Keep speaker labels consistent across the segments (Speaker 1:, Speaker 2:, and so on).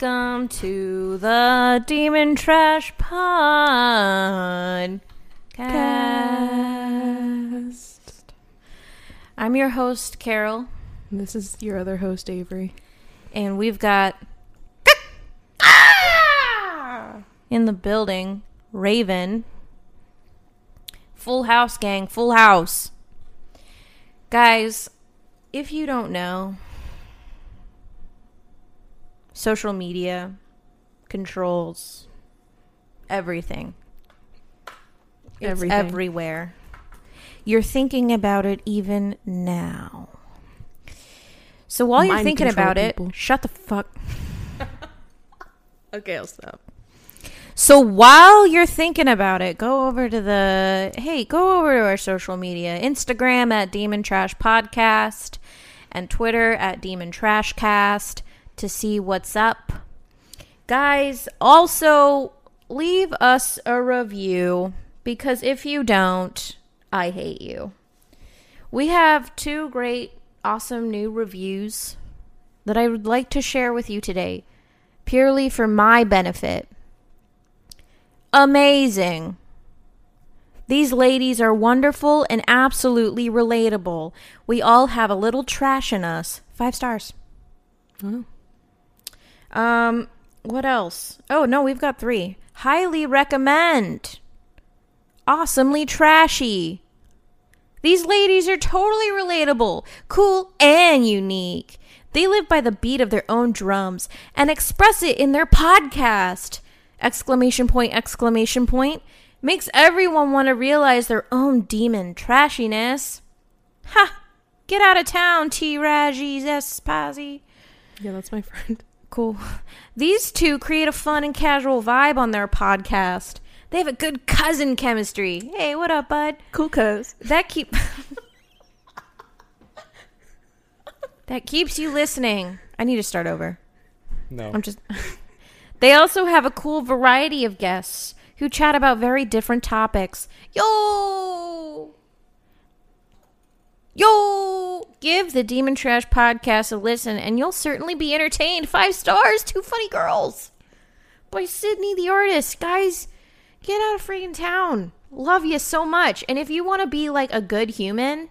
Speaker 1: Welcome to the Demon Trash Podcast. I'm your host, Carol,
Speaker 2: This is your other host, Avery.
Speaker 1: and we've got ah! in the building Raven. Full house, gang, full house. Guys, if you don't know, social media controls everything. It's
Speaker 2: Everything.
Speaker 1: everywhere. You're thinking about it even now. So while you're thinking about it, shut the fuck.
Speaker 2: Okay, I'll stop.
Speaker 1: So while you're thinking about it, go over to the hey, go over to our social media, Instagram at Demon Trash Podcast and Twitter at Demon Trash Cast to see what's up. Guys, also leave us a review because if you don't, I hate you. We have two great awesome new reviews that I would like to share with you today purely for my benefit amazing. These ladies are wonderful and absolutely relatable. We all have a little trash in us. Five stars.
Speaker 2: Oh.
Speaker 1: Um, what else? Oh, no, we've got three. Highly recommend. Awesomely trashy. These ladies are totally relatable, cool, and unique. They live by the beat of their own drums and express it in their podcast. Exclamation point, exclamation point. Makes everyone want to realize their own demon trashiness. Ha! Get out of town, T. Raji Zespazzi.
Speaker 2: Yeah, that's my friend.
Speaker 1: Cool. These two create a fun and casual vibe on their podcast. They have a good cousin chemistry. Hey, what up, bud?
Speaker 2: Cool cuz.
Speaker 1: That keep That keeps you listening. I need to start over.
Speaker 3: No.
Speaker 1: I'm just They also have a cool variety of guests who chat about very different topics. Yo! Yo! Give the Demon Trash podcast a listen and you'll certainly be entertained. Five stars, two funny girls. By Sydney the artist. Guys, get out of freaking town. Love you so much. And if you want to be like a good human,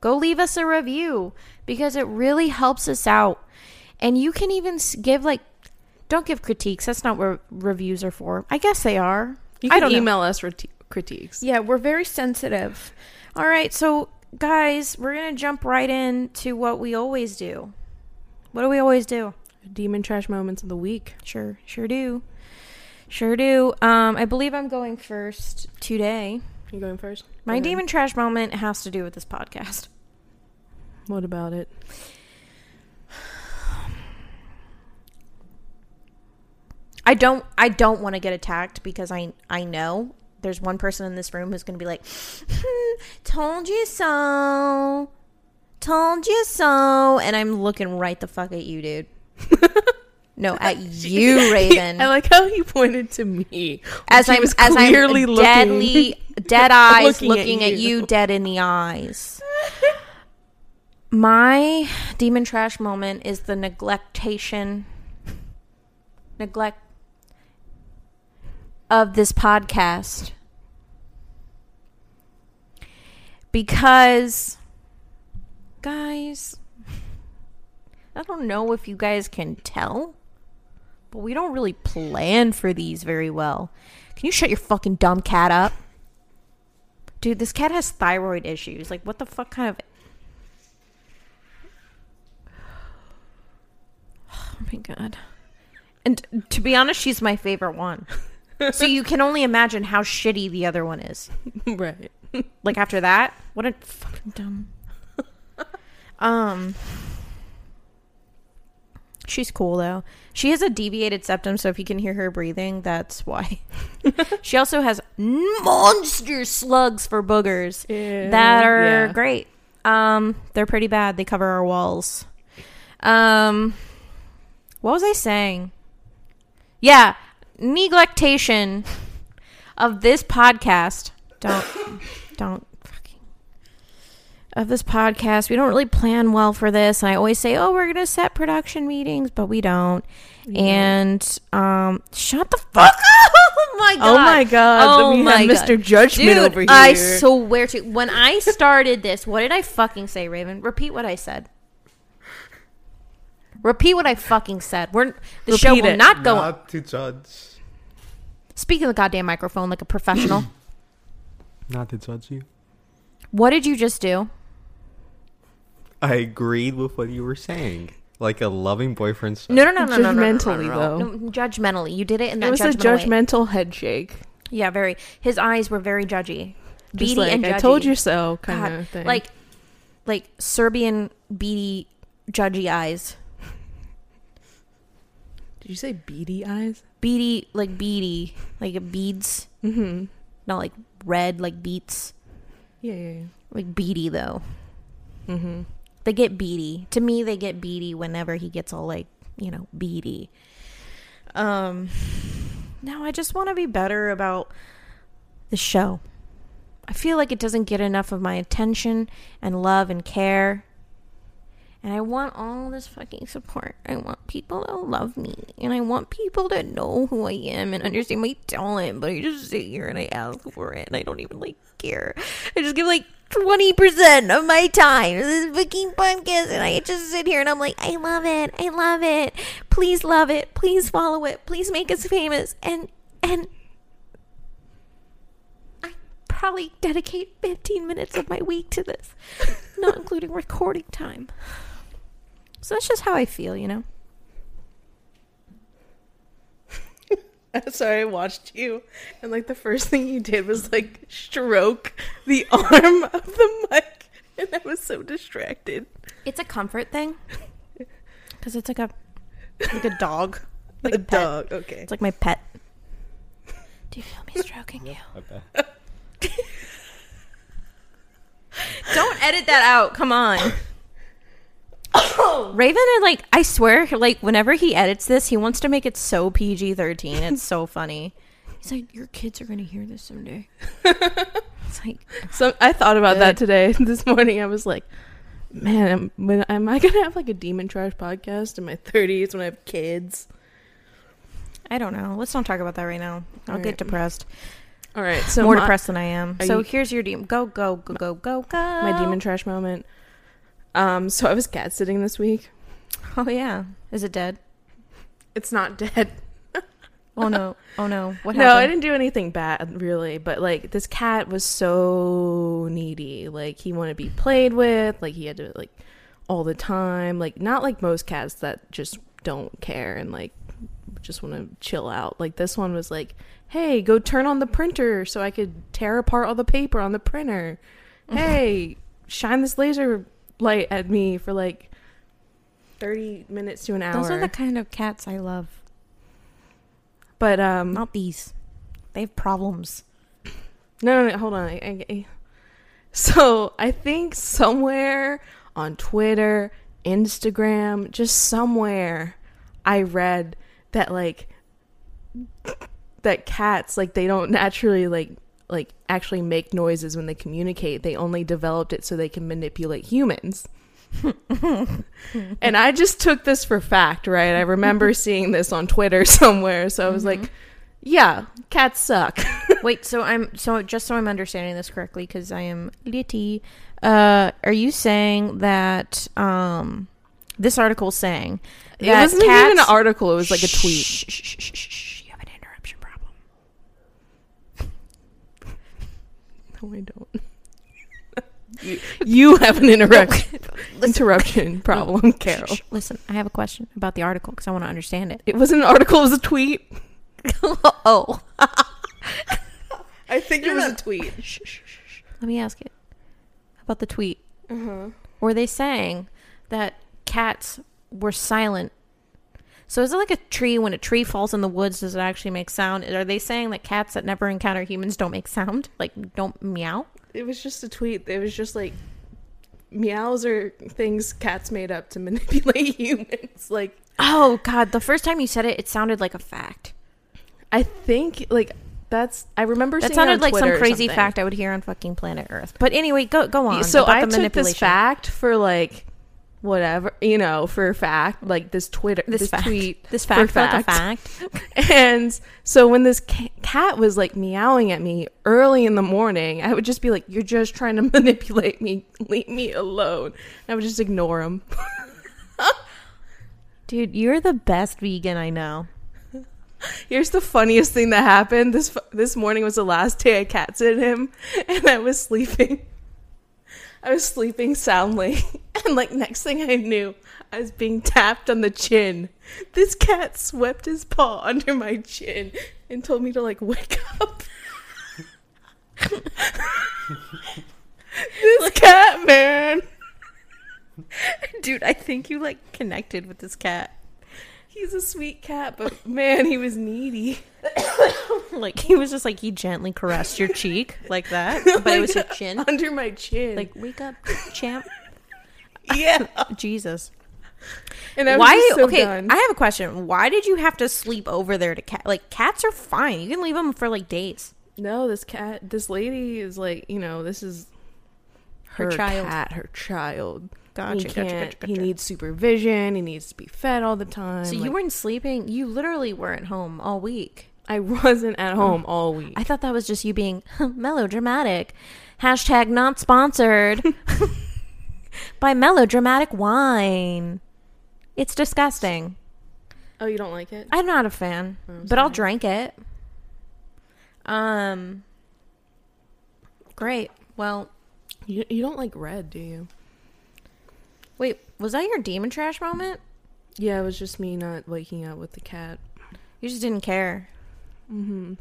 Speaker 1: go leave us a review because it really helps us out. And you can even give like don't give critiques. That's not what reviews are for. I guess they are.
Speaker 2: You
Speaker 1: I
Speaker 2: can
Speaker 1: don't know.
Speaker 2: email us reti- critiques.
Speaker 1: Yeah, we're very sensitive. All right, so guys, we're going to jump right in to what we always do. What do we always do?
Speaker 2: Demon trash moments of the week.
Speaker 1: Sure, sure do. Sure do. Um I believe I'm going first today.
Speaker 2: You going first?
Speaker 1: My demon trash moment has to do with this podcast.
Speaker 2: What about it?
Speaker 1: I don't I don't want to get attacked because I I know there's one person in this room who's going to be like, "Hmm, "Told you so." Told you so. And I'm looking right the fuck at you, dude. no, at you, Raven.
Speaker 2: I like how he pointed to me.
Speaker 1: as I'm
Speaker 2: was
Speaker 1: as I'm
Speaker 2: clearly looking-
Speaker 1: deadly dead eyes
Speaker 2: Looking
Speaker 1: looking,
Speaker 2: at
Speaker 1: at, you.
Speaker 2: you.
Speaker 1: dead in the eyes. My demon trash moment is the neglectation neglect of this podcast. Because guys, I don't know if you guys can tell, but we don't really plan for these very well. Can you shut your fucking dumb cat up? Dude, this cat has thyroid issues. Like, what the fuck kind of. Oh my god. And to be honest, she's my favorite one. so you can only imagine how shitty the other one is.
Speaker 2: right.
Speaker 1: Like after that, what a fucking dumb. um, she's cool though. She has a deviated septum, so if you can hear her breathing, that's why. she also has monster slugs for boogers
Speaker 2: Yeah,
Speaker 1: that are
Speaker 2: yeah.
Speaker 1: great. Um, they're pretty bad. They cover our walls. Um, what was I saying? Yeah, neglectation of this podcast. Don't, don't fucking. of this podcast. We don't really plan well for this, and I always say, "Oh, we're gonna set production meetings," but we don't. And um, shut the fuck up! Oh my god!
Speaker 2: Oh my god.
Speaker 1: Oh
Speaker 2: we
Speaker 1: my
Speaker 2: have
Speaker 1: God.
Speaker 2: Mr. Judgment
Speaker 1: Dude,
Speaker 2: over here.
Speaker 1: I swear to when I started this, what did I fucking say, Raven? Repeat what I said. Repeat what I fucking said. We're the show will
Speaker 2: it.
Speaker 1: not go.
Speaker 3: Not to judge.
Speaker 1: Speak in the goddamn microphone like a professional.
Speaker 3: Not to judge you.
Speaker 1: what did you just do?
Speaker 3: I agreed with what you were saying. Like a loving boyfriend. said.
Speaker 1: No, no, no, no, no, no, no, no,
Speaker 2: Judgmentally,
Speaker 1: no,
Speaker 2: though.
Speaker 1: no, no, judgmentally. You did it in that
Speaker 2: it was a
Speaker 1: judgmental way.
Speaker 2: judgmental head shake.
Speaker 1: Yeah, very. His eyes were very judgy,
Speaker 2: Just
Speaker 1: beady
Speaker 2: like,
Speaker 1: and judgy.
Speaker 2: I told you so kind
Speaker 1: God,
Speaker 2: of thing.
Speaker 1: like, like Serbian beady, judgy eyes.
Speaker 2: Did you say beady eyes?
Speaker 1: Beady, like beady, like beads,
Speaker 2: Mm-hmm.
Speaker 1: not like red, like beets.
Speaker 2: Yeah, yeah, yeah.
Speaker 1: Like beady though.
Speaker 2: Mm-hmm.
Speaker 1: They get beady. To me, they get beady whenever he gets all like, you know, beady. Um, no, I just want to be better about the show. I feel like it doesn't get enough of my attention and love and care. And I want all this fucking support. I want people to love me. And I want people to know who I am and understand my talent. But I just sit here and I ask for it. And I don't even like care. I just give like 20% of my time to this fucking podcast. And I just sit here and I'm like, I love it. I love it. Please love it. Please follow it. Please make us famous. And, and, I probably dedicate 15 minutes of my week to this, not including recording time. So that's just how I feel, you know?
Speaker 2: Sorry, I watched you, and like the first thing you did was like stroke the arm of the mic, and I was so distracted.
Speaker 1: It's a comfort thing. Because it's like a, like a dog. Like
Speaker 2: a
Speaker 1: a pet.
Speaker 2: dog. Okay.
Speaker 1: It's like my pet. Do you feel me stroking you?
Speaker 3: I bet.
Speaker 1: Don't edit that out. Come on. Raven and like I swear like whenever he edits this, he wants to make it so PG-13. It's so funny. He's like your kids are going to hear this someday. it's like
Speaker 2: So I thought about that today. This morning, I was like, "Man, am, when, am I gonna have like a demon trash podcast in my thirties when I have kids?"
Speaker 1: I don't know. Let's not talk about that right now. I'll
Speaker 2: Alright.
Speaker 1: get depressed.
Speaker 2: All right, so
Speaker 1: More
Speaker 2: my,
Speaker 1: depressed than I am. So
Speaker 2: you-
Speaker 1: here's your demon. Go go go go go go.
Speaker 2: my demon trash moment. Um, so I was cat sitting this week.
Speaker 1: Oh yeah. Is it dead?
Speaker 2: It's not dead.
Speaker 1: Oh no. Oh no. What
Speaker 2: no, I didn't do anything bad really, but like this cat was so needy. Like he wanted to be played with, like he had to like all the time, like not like most cats that just don't care and like just want to chill out. Like this one was like, "Hey, go turn on the printer so I could tear apart all the paper on the printer." hey, shine this laser light at me for like 30 minutes to an hour.
Speaker 1: Those are the kind of cats I love.
Speaker 2: but um
Speaker 1: Not these. They have problems.
Speaker 2: No, no, no hold on. I, I, I- so I think somewhere on Twitter, Instagram, just somewhere, I read that like that cats like they don't naturally like like actually make noises when they communicate. They only developed it so they can manipulate humans. and I just took this for fact, right? I remember seeing this on Twitter somewhere, so I was like, yeah, cats suck.
Speaker 1: Wait, so I'm so just so I'm understanding this correctly because I am litty. Uh, are you saying that um, this article is saying
Speaker 2: It
Speaker 1: that
Speaker 2: wasn't even an article. It was like a tweet.
Speaker 1: Shh, shh, shh, shh, shh, You have an interruption problem.
Speaker 2: No, I don't. you, you have an interrupt, interruption problem, Carol.
Speaker 1: Shh, Listen, I have a question about the article because I want to understand it.
Speaker 2: It wasn't an article. It was a tweet.
Speaker 1: oh,
Speaker 2: I think it was a tweet.
Speaker 1: shh, shh, shh, shh. let me ask it about the tweet.
Speaker 2: Uh-huh.
Speaker 1: Were they saying that cats were silent? So is it like a tree when a tree falls in the woods? Does it actually make sound? Are they saying that cats that never encounter humans don't make sound? Like don't meow?
Speaker 2: It was just a tweet. It was just like meows are things cats made up to manipulate humans. Like
Speaker 1: Oh God! The first time you said it, it sounded like a fact.
Speaker 2: I think like That's I remember.
Speaker 1: That
Speaker 2: seeing it on
Speaker 1: sounded like some crazy fact I would hear on fucking planet Earth. But anyway, go go on.
Speaker 2: So I took this fact for like whatever you know for a fact like this Twitter
Speaker 1: this,
Speaker 2: this,
Speaker 1: fact,
Speaker 2: tweet
Speaker 1: this
Speaker 2: for
Speaker 1: fact, like a fact.
Speaker 2: and so when this ca- cat was like meowing at me early in the morning, I would just be like, "You're just trying to manipulate me. Leave me alone." I would just ignore him.
Speaker 1: Dude, you're the best vegan I know.
Speaker 2: Here's the funniest thing that happened. This this morning was the last day I cat sit him, and I was sleeping. I was sleeping soundly, and like next thing I knew, I was being tapped on the chin. This cat swept his paw under my chin and told me to like wake up. this cat man,
Speaker 1: Dude, I think you like connected with this cat.
Speaker 2: He's a sweet cat, but man, he was needy.
Speaker 1: Like he was just like he gently caressed your cheek like that, but it was your chin.
Speaker 2: under my chin.
Speaker 1: Like wake up, champ.
Speaker 2: yeah,
Speaker 1: Jesus.
Speaker 2: and I was
Speaker 1: Why?
Speaker 2: just so
Speaker 1: okay,
Speaker 2: done.
Speaker 1: I have a question. Why did you have to sleep over there to cat? Like cats are fine. You can leave them for like days.
Speaker 2: No, this cat, this lady is like, you know, this is
Speaker 1: Her
Speaker 2: her,
Speaker 1: child.
Speaker 2: cat, her child.
Speaker 1: Gotcha,
Speaker 2: he
Speaker 1: gotcha,
Speaker 2: can't.
Speaker 1: gotcha,
Speaker 2: He needs supervision. He needs to be fed all the time.
Speaker 1: So you weren't sleeping. You literally weren't home all week.
Speaker 2: I wasn't at home all week.
Speaker 1: I thought that was just you being melodramatic. Hashtag not sponsored by melodramatic wine. It's disgusting.
Speaker 2: oh, you don't like it?
Speaker 1: I'm not a fan,
Speaker 2: Oh,
Speaker 1: but I'll drink it. Um, great. Well,
Speaker 2: You, you don't like red, do you?
Speaker 1: wait, was that your demon trash moment?
Speaker 2: Yeah, it was just me not waking up with the cat.
Speaker 1: You just didn't care.
Speaker 2: Mm-hmm.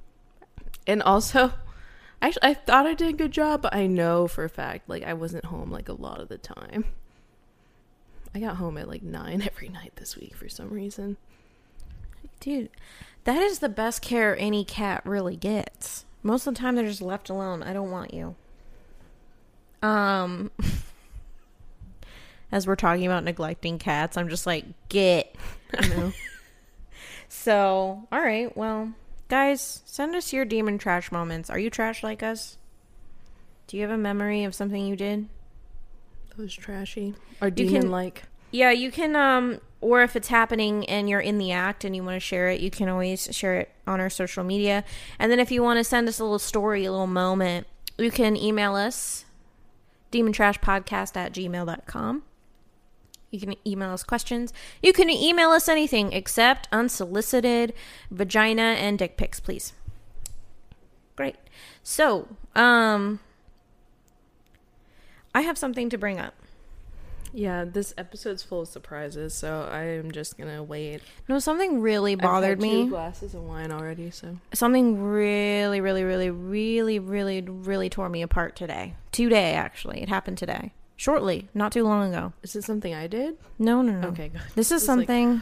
Speaker 2: And also, I I thought I did a good job, but I know for a fact like I wasn't home like a lot of the time. I got home at like nine every night this week for some reason.
Speaker 1: Dude, that is the best care any cat really gets. Most of the time they're just left alone. I don't want you. Um as we're talking about neglecting cats, I'm just like, get.
Speaker 2: Know.
Speaker 1: So, all right, well, guys, send us your demon trash moments. Are you trash like us? Do you have a memory of something you did?
Speaker 2: That was trashy. Or demon like.
Speaker 1: Yeah, you can um or if it's happening and you're in the act and you want to share it, you can always share it on our social media. And then if you want to send us a little story, a little moment, you can email us demontrashpodcast at gmail.com. You can email us questions. You can email us anything except unsolicited vagina and dick pics, please. Great. So, um I have something to bring up.
Speaker 2: Yeah, this episode's full of surprises, so I am just gonna wait.
Speaker 1: No, something really
Speaker 2: I've had
Speaker 1: bothered
Speaker 2: two
Speaker 1: me.
Speaker 2: glasses of wine already, so
Speaker 1: Something really, really, really, really, really, really tore me apart today. Today, actually. It happened today. Shortly, not too long ago.
Speaker 2: is it something I did?
Speaker 1: No, no, no.
Speaker 2: Okay, good.
Speaker 1: This is
Speaker 2: like-
Speaker 1: something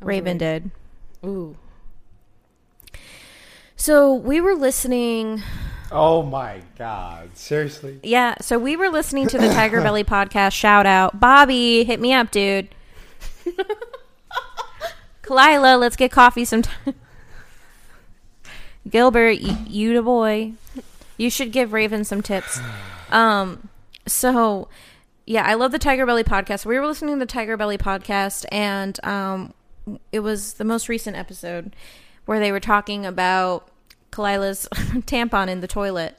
Speaker 2: I
Speaker 1: Raven did.
Speaker 2: Ooh,
Speaker 1: So we were listening.
Speaker 3: Oh my god! Seriously?
Speaker 1: Yeah, so we were listening to the Tiger Belly podcast. Shout out. Bobby, hit me up, dude. Khalyla, let's get coffee sometime. Gilbert, y- you the boy. You should give Raven some tips. Um, so yeah, I love the Tiger Belly podcast. We were listening to the Tiger Belly podcast, and um, it was the most recent episode where they were talking about Khalyla's tampon in the toilet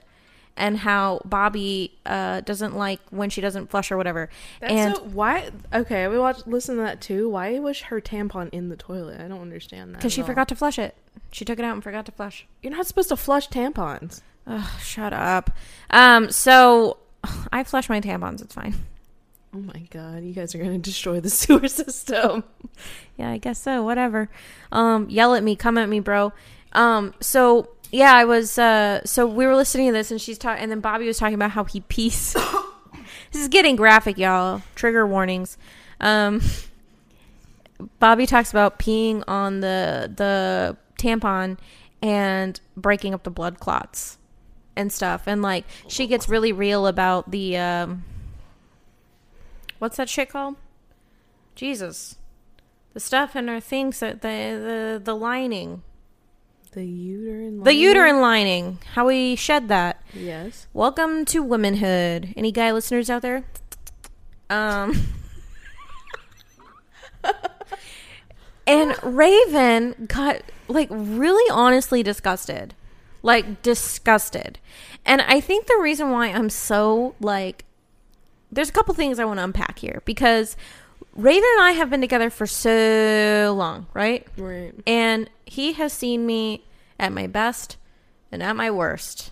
Speaker 1: and how Bobby uh, doesn't like when she doesn't flush or whatever.
Speaker 2: that's
Speaker 1: and
Speaker 2: so, why? Okay, we watched listen to that too. Why was her tampon in the toilet? I don't understand that.
Speaker 1: because she
Speaker 2: all.
Speaker 1: forgot to flush it, she took it out and forgot to flush.
Speaker 2: You're not supposed to flush tampons.
Speaker 1: Ugh, shut up. Um, so I flush my tampons. It's fine.
Speaker 2: Oh my god, you guys are gonna destroy the sewer system.
Speaker 1: Yeah, I guess so. Whatever. Um, yell at me, come at me, bro. Um, so yeah, I was. Uh, so we were listening to this, and she's talking, and then Bobby was talking about how he pees. this is getting graphic, y'all. Trigger warnings. Um, Bobby talks about peeing on the the tampon and breaking up the blood clots and stuff, and like she gets really real about the um, what's that shit called? Jesus the stuff in her things that the the the lining
Speaker 2: The uterine.
Speaker 1: The uterine lining. How we shed that.
Speaker 2: Yes.
Speaker 1: Welcome to womanhood. Any guy listeners out there? Um. and Raven got like really honestly disgusted. Like disgusted. And I think the reason why I'm so like there's a couple things I want to unpack here because Raven and I have been together for so long, right?
Speaker 2: Right.
Speaker 1: And he has seen me at my best and at my worst.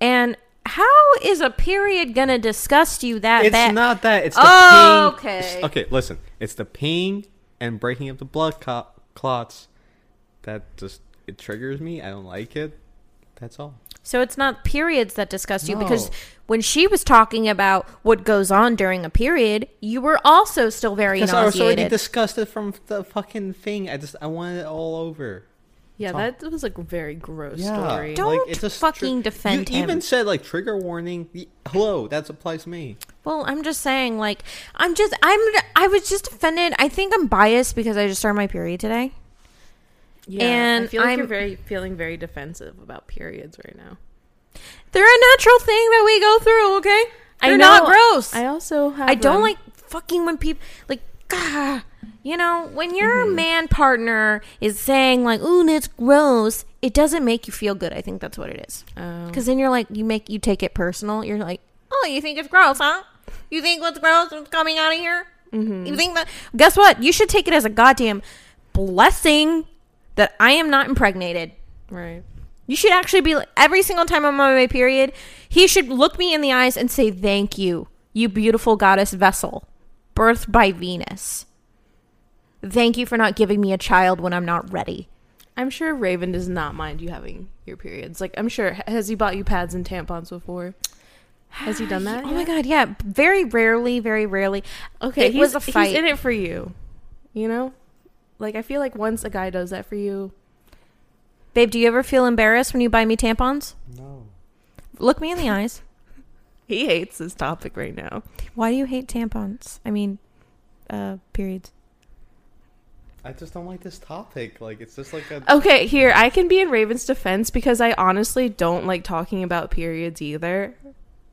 Speaker 1: And how is a period gonna disgust you that
Speaker 3: It's
Speaker 1: bad?
Speaker 3: It's not that. It's the
Speaker 1: Oh,
Speaker 3: pain.
Speaker 1: okay.
Speaker 3: Okay, listen. It's the pain and breaking up the blood co- clots that just it triggers me. I don't like it. That's all.
Speaker 1: So it's not periods that disgust you because when she was talking about what goes on during a period, you were also still very
Speaker 3: Because I was already disgusted from the fucking thing. I just I wanted it all over.
Speaker 2: Yeah,
Speaker 3: That's
Speaker 2: that was like a very gross
Speaker 3: Yeah.
Speaker 2: story.
Speaker 1: Don't
Speaker 3: it's just
Speaker 1: fucking defend
Speaker 3: you
Speaker 1: him.
Speaker 3: even said like trigger warning. Hello, that applies to me.
Speaker 1: well, I'm just saying, like, I'm just, I'm, I was just offended. I think I'm biased because I just started my period today.
Speaker 2: Yeah,
Speaker 1: And
Speaker 2: I feel like
Speaker 1: I'm-
Speaker 2: you're very feeling very defensive about periods right now.
Speaker 1: They're a natural thing that we go through. Okay, they're not gross.
Speaker 2: I also have.
Speaker 1: I don't
Speaker 2: them.
Speaker 1: like fucking when people like God, you know, when your mm-hmm. man partner is saying like, "Ooh, that's gross," it doesn't make you feel good. I think that's what it is.
Speaker 2: Oh.
Speaker 1: Because then you're like, you make you take it personal. You're like, "Oh, you think it's gross, huh? You think what's gross is coming out of here? Mm-hmm. You think that? Guess what? You should take it as a goddamn blessing that I am not impregnated."
Speaker 2: right.
Speaker 1: You should actually be every single time I'm on my period, he should look me in the eyes and say, Thank you, you beautiful goddess vessel, birthed by Venus. Thank you for not giving me a child when I'm not ready.
Speaker 2: I'm sure Raven does not mind you having your periods. Like I'm sure has he bought you pads and tampons before? Has he ah, done that?
Speaker 1: Oh my god, yeah. Very rarely, very rarely.
Speaker 2: Okay,
Speaker 1: It
Speaker 2: he's,
Speaker 1: was a fight.
Speaker 2: He's in it for you. You know, like I feel like once a guy does that for you,
Speaker 1: Babe, do you ever feel embarrassed when you buy me tampons?
Speaker 3: No.
Speaker 1: Look me in the eyes.
Speaker 2: he hates this topic right now.
Speaker 1: Why do you hate tampons? I mean, uh, periods.
Speaker 3: I just don't like this topic. Like it's just like a
Speaker 2: Okay, here I can be in Raven's defense because I honestly don't like talking about periods either.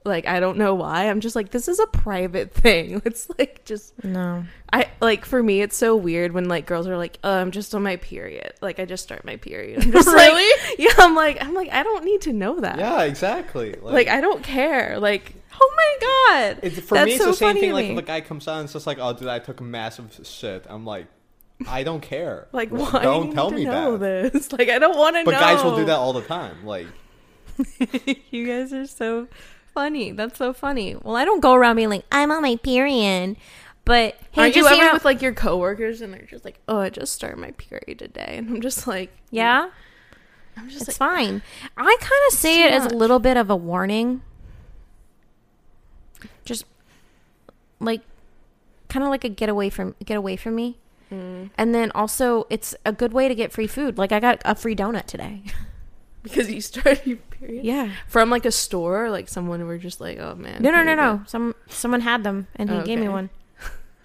Speaker 2: Like I don't know why. I'm just like this is a private thing. It's like just
Speaker 1: No.
Speaker 2: I like for me it's so weird when like girls are like, "Oh, I'm just on my period." Like I just start my period. I'm just like-
Speaker 1: Really?
Speaker 2: yeah, I'm like I'm like I don't need to know that.
Speaker 3: yeah, exactly.
Speaker 2: Like I don't care. Like
Speaker 1: Oh my god.
Speaker 3: It's, for
Speaker 1: That's
Speaker 3: me, it's
Speaker 1: so
Speaker 3: the same thing. Like
Speaker 1: me.
Speaker 3: if a guy comes out and it's just like, "Oh, dude, I took a massive shit." I'm like, I don't care.
Speaker 2: like
Speaker 3: Well,
Speaker 2: why
Speaker 3: Don't
Speaker 2: do you
Speaker 3: tell
Speaker 2: need
Speaker 3: me
Speaker 2: to know
Speaker 3: that.
Speaker 2: this? Like I don't want to know.
Speaker 3: But guys will do that all the time. Like,
Speaker 1: you guys are so funny. That's so funny. Well, I don't go around being like, I'm on my period. But hey,
Speaker 2: Aren't you ever with like your coworkers and they're just like, "Oh, I just started my period today," and I'm just like,
Speaker 1: yeah,
Speaker 2: I'm just
Speaker 1: it's
Speaker 2: like,
Speaker 1: fine. I kind of
Speaker 2: see
Speaker 1: it as a little bit of a warning. Just like kind of like a get away from get away from me.
Speaker 2: mm,
Speaker 1: And then also it's a good way to get free food. Like I got a free donut today.
Speaker 2: because you started your period
Speaker 1: yeah.
Speaker 2: from like a store, like someone were just like, "Oh man."
Speaker 1: No, no, no, no. Some someone had them and he gave me one.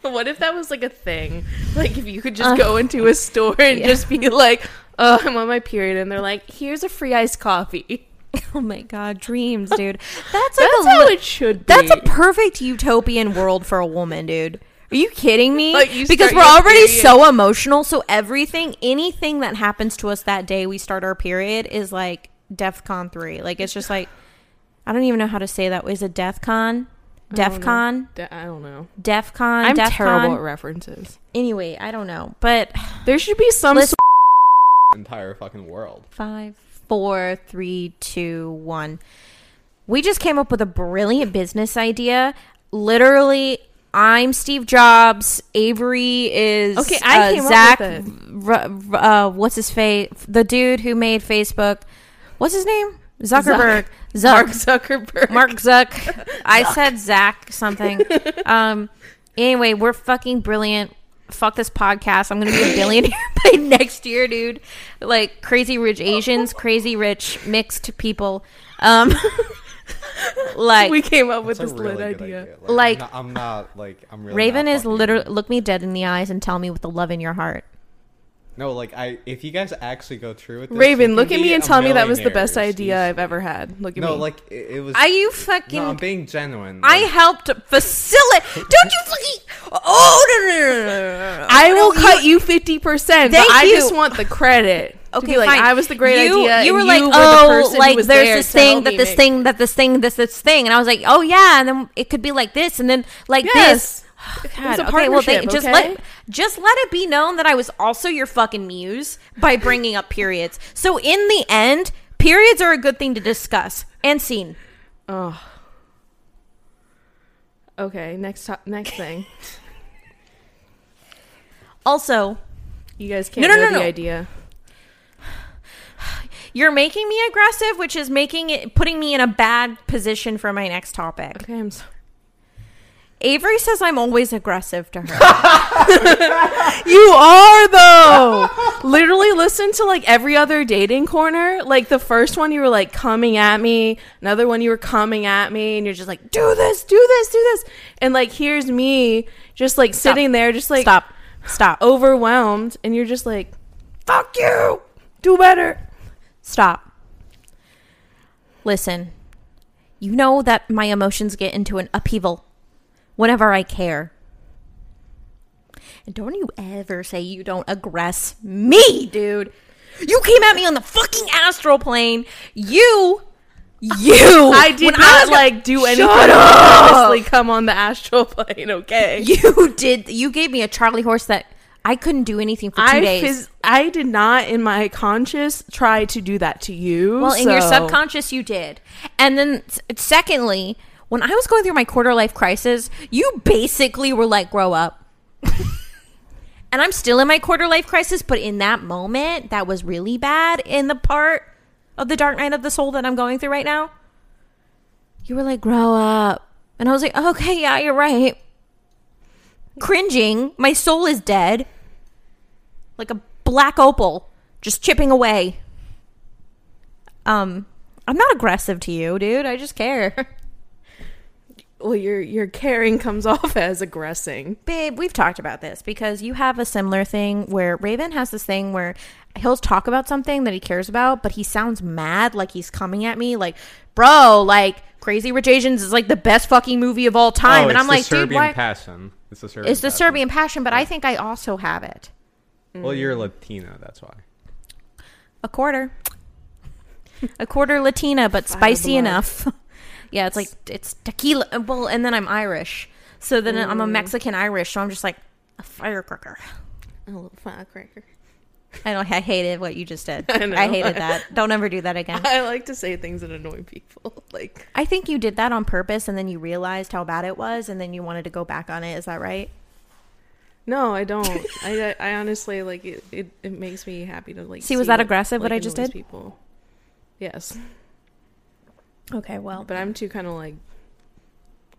Speaker 2: What if that was like a thing? Like if you could just
Speaker 1: Uh,
Speaker 2: go into a store and
Speaker 1: yeah.
Speaker 2: just be like, "Oh, I'm on my period," and they're like, "Here's a free iced coffee."
Speaker 1: Oh my god, dreams, dude. That's like
Speaker 2: That's
Speaker 1: a
Speaker 2: how it should be.
Speaker 1: That's a perfect utopian world for a woman, dude. Are you kidding me?
Speaker 2: Like, you
Speaker 1: because we're already
Speaker 2: period.
Speaker 1: so emotional. So everything, anything that happens to us that day we start our period is like DEFCON three. Like it's just like I don't even know how to say that. Is it DEFCON?
Speaker 2: I don't know.
Speaker 1: DEFCON?
Speaker 2: D- I don't know.
Speaker 1: DEFCON?
Speaker 2: I'm
Speaker 1: DEFCON?
Speaker 2: terrible at references.
Speaker 1: Anyway, I don't know, but
Speaker 2: There should be some.
Speaker 1: Listen-
Speaker 3: entire fucking world.
Speaker 1: Five, four, three, two, one. We just came up with a brilliant business idea. Literally, I'm Steve Jobs. Avery is
Speaker 2: Okay, I
Speaker 1: uh,
Speaker 2: came up
Speaker 1: Zach.
Speaker 2: with
Speaker 1: R- r- uh, what's his face? The dude who made Facebook. What's his name? Zuckerberg.
Speaker 2: Mark
Speaker 1: Zuck.
Speaker 2: Zuckerberg.
Speaker 1: Mark Zuck. I said Zach something. Um. Anyway, we're fucking brilliant. Fuck this podcast. I'm gonna be a billionaire by next year, dude. Like crazy rich Asians, crazy rich mixed people. Um. like
Speaker 2: we came up with this
Speaker 3: really
Speaker 2: lit
Speaker 3: good
Speaker 2: idea.
Speaker 1: Like-
Speaker 3: I'm not, I'm not like I'm really.
Speaker 1: Raven
Speaker 3: not
Speaker 1: is
Speaker 3: fucking-
Speaker 1: literally look me dead in the eyes and tell me with the love in your heart.
Speaker 3: No, like I, if you guys actually go through with this,
Speaker 2: Raven, look at me and tell me that was the best
Speaker 3: millionaire
Speaker 2: idea I've ever had. Look at
Speaker 3: No,
Speaker 2: me.
Speaker 3: No, like it, it was.
Speaker 1: Are you fucking?
Speaker 3: no, I'm being genuine.
Speaker 1: I helped facilitate. Don't you fucking? Oh no no no no! no, no.
Speaker 2: I will
Speaker 1: No,
Speaker 2: cut you fifty percent.
Speaker 1: Thank
Speaker 2: I
Speaker 1: you.
Speaker 2: just want the credit.
Speaker 1: Okay,
Speaker 2: like
Speaker 1: fine.
Speaker 2: I was the great
Speaker 1: you,
Speaker 2: idea.
Speaker 1: You were like,
Speaker 2: were
Speaker 1: oh,
Speaker 2: who
Speaker 1: like there's
Speaker 2: there
Speaker 1: this thing, that this
Speaker 2: make-
Speaker 1: thing, that this thing, this this thing, and I was like, oh yeah, and then it could be like this, and then like
Speaker 2: Yes.
Speaker 1: this. God, okay, well, they, just
Speaker 2: okay?
Speaker 1: let just let it be known that I was also your fucking muse by bringing up periods. So in the end, periods are a good thing to discuss and seen.
Speaker 2: Oh. Okay, next to- next thing.
Speaker 1: Also,
Speaker 2: You guys can't
Speaker 1: No, no, no,
Speaker 2: the
Speaker 1: no.
Speaker 2: idea.
Speaker 1: You're making me aggressive, which is making it putting me in a bad position for my next topic.
Speaker 2: Okay, I'm sorry.
Speaker 1: Avery says I'm always aggressive to her.
Speaker 2: You are though. Literally listen to like every other dating corner. Like the first one you were like coming at me, another one you were coming at me and you're just like do this, do this, do this. And like here's me just like sitting there just like
Speaker 1: Stop. Stop.
Speaker 2: overwhelmed and you're just like fuck you. Do better.
Speaker 1: Stop. Listen, you know that my emotions get into an upheaval whenever I care. And don't you ever say you don't aggress me, dude. You came at me on the fucking astral plane. You, you.
Speaker 2: I did
Speaker 1: when
Speaker 2: not
Speaker 1: was-
Speaker 2: like do
Speaker 1: Shut
Speaker 2: anything
Speaker 1: up!
Speaker 2: to purposely come on the astral plane, okay?
Speaker 1: You did. You gave me a Charlie horse that I couldn't do anything for two
Speaker 2: I
Speaker 1: days.
Speaker 2: phys- I did not in my conscious try to do that to you.
Speaker 1: Well, in your subconscious, you did. And then, secondly, when I was going through my quarter life crisis, you basically were like, grow up. and I'm still in my quarter life crisis, but in that moment, that was really bad in the part of the dark night of the soul that I'm going through right now. You were like, grow up. And I was like, okay, yeah, you're right. Cringing. My soul is dead. Like a black opal, just chipping away. Um, I'm not aggressive to you, dude. I just care.
Speaker 2: well, your your caring comes off as aggressing.
Speaker 1: Babe, we've talked about this because you have a similar thing where Raven has this thing where he'll talk about something that he cares about, but he sounds mad like he's coming at me like, bro, like Crazy Rich Asians is like the best fucking movie of all time.
Speaker 3: oh,
Speaker 1: and
Speaker 3: it's
Speaker 1: I'm
Speaker 3: the
Speaker 1: like, dude,
Speaker 3: Serbian
Speaker 1: why?
Speaker 3: passion. It's the Serbian.
Speaker 1: It's the
Speaker 3: passion.
Speaker 1: Serbian passion, but I think I also have it.
Speaker 3: Well, you're mm. Latina, that's why.
Speaker 1: A quarter. A quarter Latina, but spicy
Speaker 2: blood.
Speaker 1: enough. yeah, it's like it's tequila. Uh, well, and then I'm Irish, so then I'm a Mexican Irish, so I'm just like a firecracker.
Speaker 2: A little firecracker.
Speaker 1: I don't. I hated what you just did.
Speaker 2: I know.
Speaker 1: I hated that. Don't ever do that again.
Speaker 2: I like to say things that annoy people. Like
Speaker 1: I think you did that on purpose, and then you realized how bad it was, and then you wanted to go back on it. Is that right?
Speaker 2: No, I don't. I, I honestly like it, it. It makes me happy to like.
Speaker 1: See, was that
Speaker 2: what,
Speaker 1: aggressive, what I just did?
Speaker 2: People. Yes,
Speaker 1: Okay. Well,
Speaker 2: but I'm too kind of like.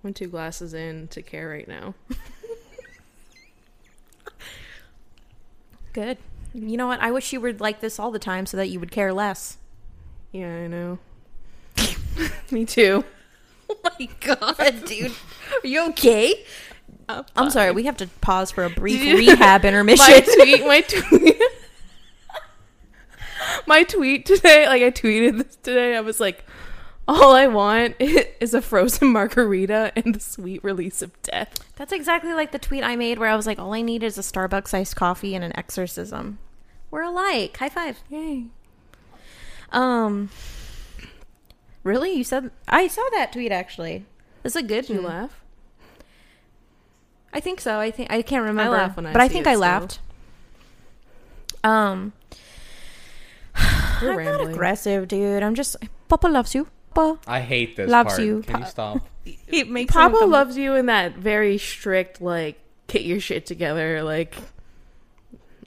Speaker 2: I'm two glasses in to care right now.
Speaker 1: good. You know what? I wish you were like this all the time, so that you would care less.
Speaker 2: Yeah, I know. me too.
Speaker 1: Oh my god, dude. Are you okay? I'm sorry, we have to pause for a brief rehab intermission.
Speaker 2: my tweet, my tweet, my tweet today. Like I tweeted this today. I was like, "All I want is a frozen margarita and the sweet release of death."
Speaker 1: That's exactly like the tweet I made where I was like, all I need is a Starbucks iced coffee and an exorcism. We're alike. High five.
Speaker 2: Yay!
Speaker 1: Um, really? You said I saw that tweet actually. That's a good
Speaker 2: Did you laugh?
Speaker 1: I think so. I think I can't remember,
Speaker 2: laugh when I
Speaker 1: but I think
Speaker 2: it
Speaker 1: I
Speaker 2: still.
Speaker 1: laughed. Um,
Speaker 2: We're
Speaker 1: I'm not aggressive, dude. I'm just Papa loves you. Papa.
Speaker 3: I hate this
Speaker 1: Loves
Speaker 3: part.
Speaker 1: you.
Speaker 3: Can you stop?
Speaker 1: It makes
Speaker 2: Papa loves you in that very strict, like, get your shit together. Like,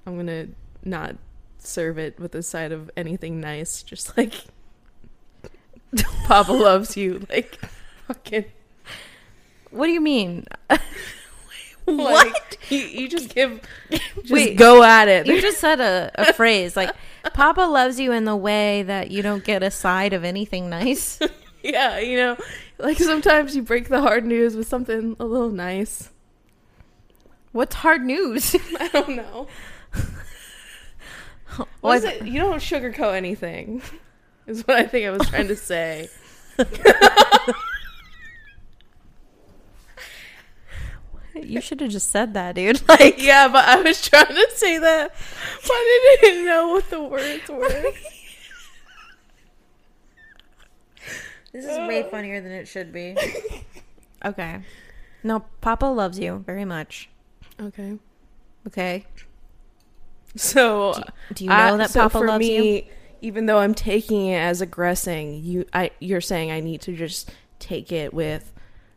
Speaker 2: I'm gonna not serve it with a side of anything nice. Just like, Papa loves you. Like, fucking.
Speaker 1: What do you mean?
Speaker 2: What? You, you just give, just
Speaker 1: Wait.
Speaker 2: go at it.
Speaker 1: You just said a, a phrase like Papa loves you in the way that you don't get a side of anything nice.
Speaker 2: yeah, you know, like sometimes you break the hard news with something a little nice.
Speaker 1: What's hard news?
Speaker 2: I don't know. What is it? You don't sugarcoat anything. Is what I think I was trying to say.
Speaker 1: You should have just said that, dude. Like,
Speaker 2: yeah, but I was trying to say that, but I didn't know what the words were.
Speaker 1: this is way uh. funnier than it should be. Okay. No, Papa loves you very much.
Speaker 2: Okay.
Speaker 1: Okay.
Speaker 2: So
Speaker 1: Do you know
Speaker 2: I-
Speaker 1: that
Speaker 2: so
Speaker 1: Papa loves you?
Speaker 2: me, even though I'm taking it as aggressing, you I you're saying I need to just take it with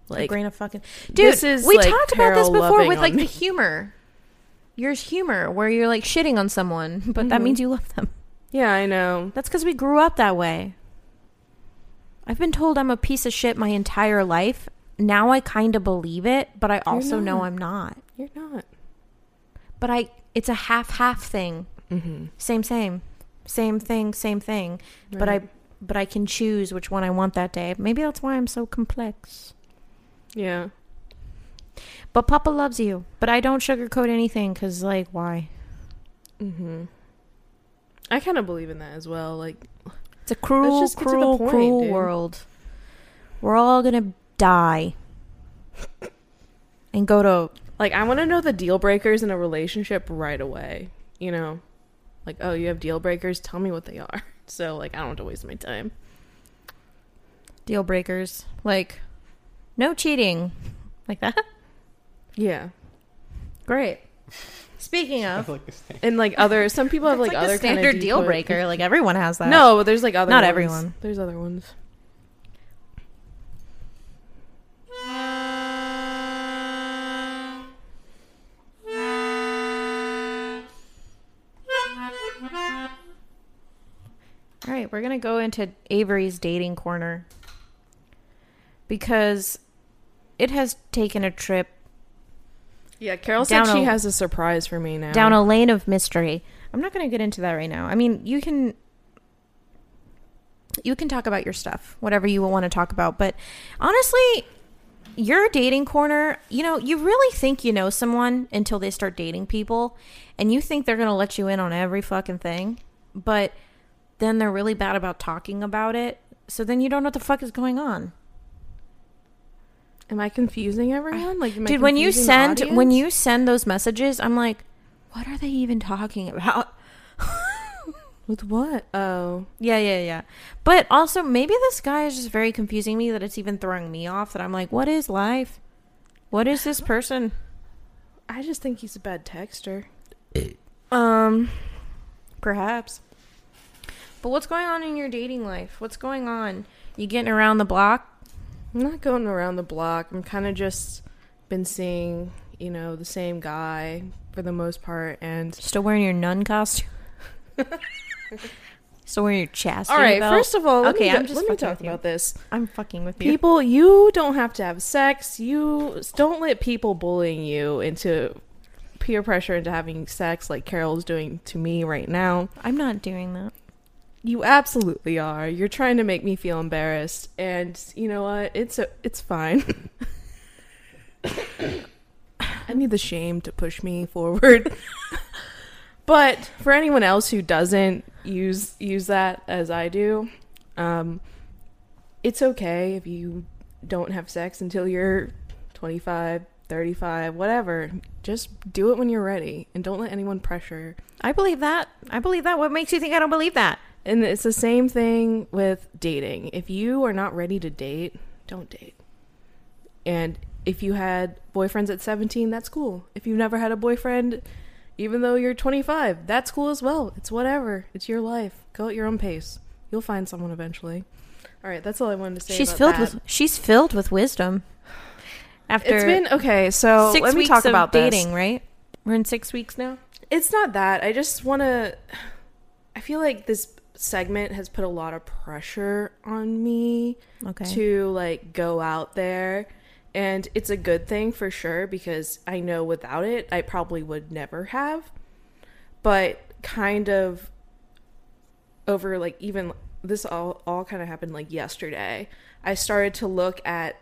Speaker 1: a
Speaker 2: like
Speaker 1: grain of fucking dude.
Speaker 2: This is,
Speaker 1: we
Speaker 2: like,
Speaker 1: talked about this before with like the humor. Yours humor, where you're like shitting on someone, but that
Speaker 2: Mhm.
Speaker 1: means you love them.
Speaker 2: yeah, I know.
Speaker 1: That's because we grew up that way. I've been told I'm a piece of shit my entire life. Now I kind of believe it, but I also know. I'm not.
Speaker 2: You're not.
Speaker 1: But I, it's a half half thing.
Speaker 2: Mm-hmm.
Speaker 1: Same, same, same thing, same thing. But I, but I can choose which one I want that day. Maybe that's why I'm so complex.
Speaker 2: Yeah.
Speaker 1: But Papa loves you. But I don't sugarcoat anything because, like, why?
Speaker 2: Mm-hmm. I kind of believe in that as well. Like,
Speaker 1: It's a cruel,
Speaker 2: just get to the
Speaker 1: cruel,
Speaker 2: point,
Speaker 1: cruel
Speaker 2: dude.
Speaker 1: world. We're all gonna die and go to
Speaker 2: like I want to know the deal breakers in a relationship right away. You know, like oh, you have deal breakers. Tell me what they are. So like I don't have to waste my time.
Speaker 1: deal breakers, like no cheating, like that.
Speaker 2: Yeah,
Speaker 1: Great. Speaking of,
Speaker 3: like
Speaker 2: and like other some people have like,
Speaker 1: like,
Speaker 2: other
Speaker 1: the standard
Speaker 2: kind of
Speaker 1: deal breaker. Like everyone has that.
Speaker 2: No, but there's like other.
Speaker 1: Not
Speaker 2: ones.
Speaker 1: everyone.
Speaker 2: There's other ones.
Speaker 1: All right, we're gonna go into Avery's dating corner because it has taken a trip
Speaker 2: Yeah, Carol said she
Speaker 1: a-
Speaker 2: has a surprise for me now.
Speaker 1: down a lane of mystery. I'm not going to get into that right now. I mean, you can you can talk about your stuff, whatever you want to talk about, but honestly, your dating corner, you know, you really think you know someone until they start dating people and you think they're going to let you in on every fucking thing, but then they're really bad about talking about it. So then you don't know what the fuck is going on.
Speaker 2: Am I confusing everyone? Like,
Speaker 1: Dude, when you send when you send those messages, I'm like, what are they even talking about?
Speaker 2: with what? Oh,
Speaker 1: Yeah, yeah, yeah. But also, maybe this guy is just very confusing me that it's even throwing me off. That I'm like, what is life? What is this person?
Speaker 2: I just think he's a bad texter.
Speaker 1: Um, perhaps. But what's going on in your dating life? What's going on? You getting around the block?
Speaker 2: I'm not going around the block. I'm kind of just been seeing, you know, the same guy for the most part. And
Speaker 1: Still wearing your nun costume? Still wearing your chastity
Speaker 2: all right,
Speaker 1: belt?
Speaker 2: first of all, let
Speaker 1: Okay,
Speaker 2: me,
Speaker 1: I'm just
Speaker 2: let me talk about this.
Speaker 1: I'm fucking with you.
Speaker 2: People, you don't have to have sex. You don't let people bullying you into peer pressure into having sex like Carol's doing to me right now.
Speaker 1: I'm not doing that.
Speaker 2: You absolutely are. You're trying to make me feel embarrassed, and you know what? It's a, it's fine. I need the shame to push me forward. but for anyone else who doesn't use use that as I do, um, it's okay if you don't have sex until you're 25, 35, whatever. Just do it when you're ready, and don't let anyone pressure
Speaker 1: I believe that. I believe that. What makes you think I don't believe that?
Speaker 2: And it's the same thing with dating. If you are not ready to date, don't date. And if you had boyfriends at 17, that's cool. If you've never had a boyfriend, even though you're 25, that's cool as well. It's whatever. It's your life. Go at your own pace. You'll find someone eventually. All right, that's all I wanted to say.
Speaker 1: She's filled
Speaker 2: that.
Speaker 1: with she's filled with wisdom. After
Speaker 2: It's been okay. So
Speaker 1: six
Speaker 2: let me
Speaker 1: weeks
Speaker 2: talk
Speaker 1: of
Speaker 2: about this.
Speaker 1: dating, right? We're in six weeks now.
Speaker 2: It's not that. I just want to. I feel like this segment has put a lot of pressure on me
Speaker 1: Okay.
Speaker 2: to like go out there. And it's a good thing for sure because I know without it, I probably would never have. But kind of over like even this all all kind of happened like yesterday. I started to look at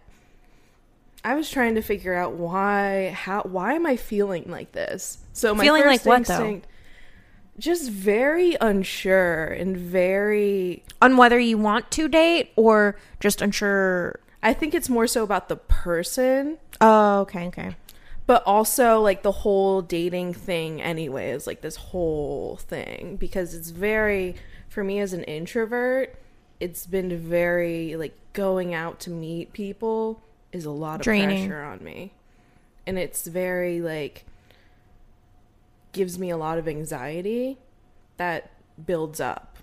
Speaker 2: I was trying to figure out why how why am I feeling like this? So my
Speaker 1: Feeling
Speaker 2: first
Speaker 1: like what, though?
Speaker 2: instinct just very unsure and very
Speaker 1: On whether you want to date or just unsure.
Speaker 2: I think it's more so about the person,
Speaker 1: Oh, okay, okay.
Speaker 2: but also like the whole dating thing anyways, like this whole thing because it's very for me as an introvert, it's been very like going out to meet people is a lot of
Speaker 1: Draining.
Speaker 2: pressure on me. And it's very like gives me a lot of anxiety that builds up.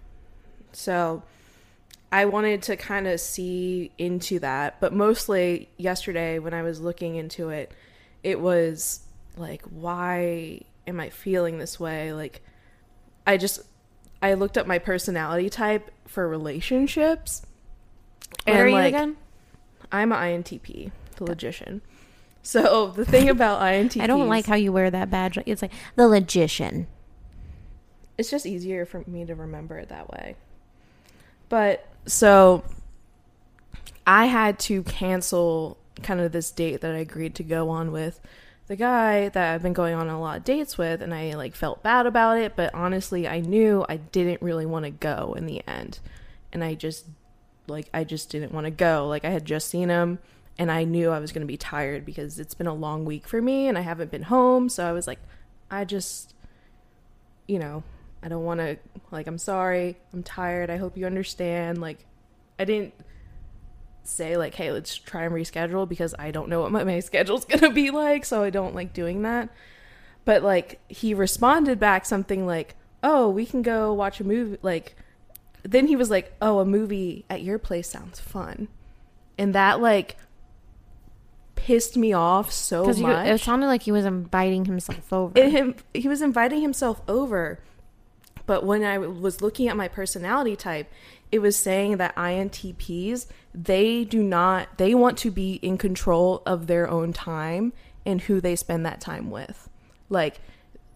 Speaker 2: So I wanted to kind of see into that, but mostly yesterday when I was looking into it, it was like, why am I feeling this way? Like, I just, I looked up my personality type for relationships.
Speaker 1: What are you
Speaker 2: like,
Speaker 1: again?
Speaker 2: I'm an INTP, the logician. So the thing about INTPs,
Speaker 1: I don't like how you wear that badge. It's like the logician.
Speaker 2: it's just easier for me to remember it that way. But so I had to cancel kind of this date that I agreed to go on with the guy that I've been going on a lot of dates with and I like felt bad about it, but honestly I knew I didn't really want to go in the end. And I just like I just didn't want to go. Like I had just seen him and I knew I was going to be tired because it's been a long week for me and I haven't been home, so I was like I just you know, I don't want to like I'm sorry. I'm tired. I hope you understand. Like I didn't say like hey, let's try and reschedule because I don't know what my, my schedule's going to be like, so I don't like doing that. But like he responded back something like, "Oh, we can go watch a movie like then he was like, "Oh, a movie at your place sounds fun." And that like pissed me off so much.
Speaker 1: it sounded like he was inviting himself over.
Speaker 2: It, him, he was inviting himself over. But when I was looking at my personality type, it was saying that INTPs, they do not, they want to be in control of their own time and who they spend that time with. Like,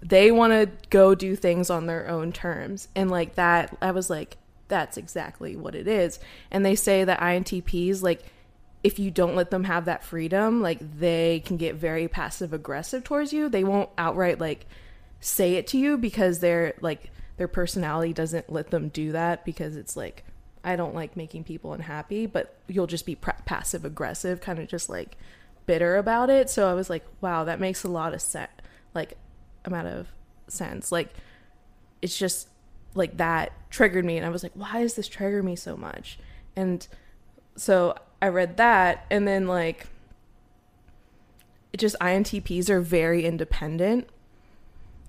Speaker 2: they want to go do things on their own terms. And like that, I was like, that's exactly what it is. And they say that INTPs, like, if you don't let them have that freedom, like they can get very passive aggressive towards you. They won't outright like say it to you because they're like their personality doesn't let them do that because it's like I don't like making people unhappy, but you'll just be passive aggressive, kind of just like bitter about it. So I was like, wow, that makes a lot of sense. Like amount of sense. Like it's just like that triggered me and I was like, why does this trigger me so much? And so I read that and then like it just INTPs are very independent.